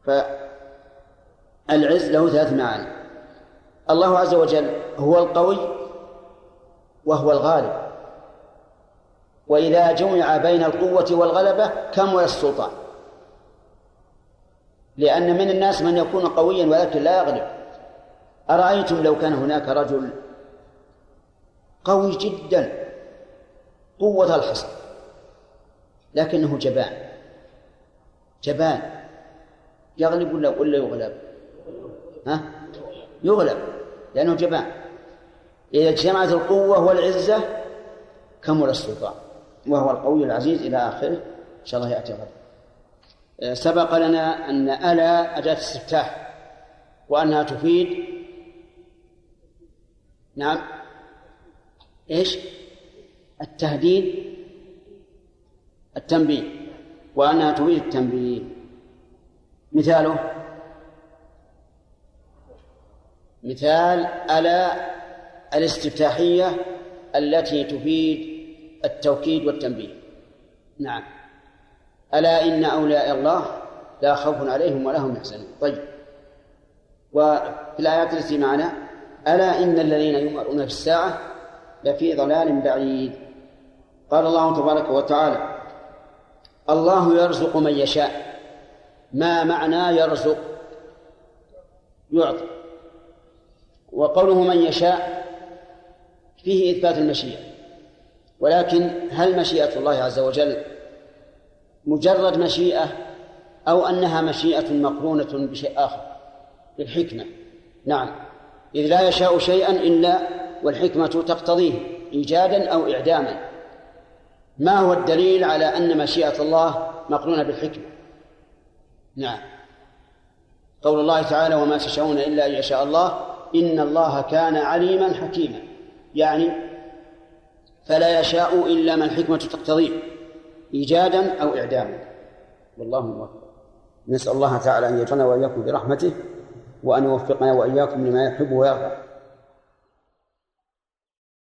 فالعز له ثلاث معاني. الله عز وجل هو القوي وهو الغالب. وإذا جمع بين القوة والغلبة كمل السلطان. لأن من الناس من يكون قويا ولكن لا يغلب. أرأيتم لو كان هناك رجل قوي جدا قوة الحصن لكنه جبان. جبان. يغلب ولا ولا يغلب؟ ها؟ يغلب. لأنه جبان إذا اجتمعت القوة والعزة كمل السلطان. وهو القوي العزيز إلى آخره. إن شاء الله يأتي غدا. آه، سبق لنا أن ألا أداة استفتاح وأنها تفيد. نعم. إيش؟ التهديد التنبيه. وأنها تفيد التنبيه. مثاله؟ مثال ألا الاستفتاحية التي تفيد التوكيد والتنبيه. نعم. ألا إن أولياء الله لا خوف عليهم ولا هم يحزنون. طيب. وفي الآيات التي معنا ألا إن الذين يمرون في الساعة لفي ضلال بعيد. قال الله تبارك وتعالى الله يرزق من يشاء. ما معنى يرزق؟ يعطي وقوله من يشاء فيه إثبات المشيئة. ولكن هل مشيئة الله عز وجل مجرد مشيئة أو أنها مشيئة مقرونة بشيء آخر؟ بالحكمة. نعم. إذ لا يشاء شيئا إلا والحكمة تقتضيه إيجادا أو إعداما. ما هو الدليل على أن مشيئة الله مقرونة بالحكمة؟ نعم. قول الله تعالى وما تشاءون إلا أن يشاء الله إن الله كان عليما حكيما. يعني فلا يشاء إلا ما الحكمة تقتضيه إيجادا أو إعداما. والله موفق. نسأل الله تعالى أن يجعلنا وإياكم برحمته وأن يوفقنا وإياكم لما يحب ويرضى.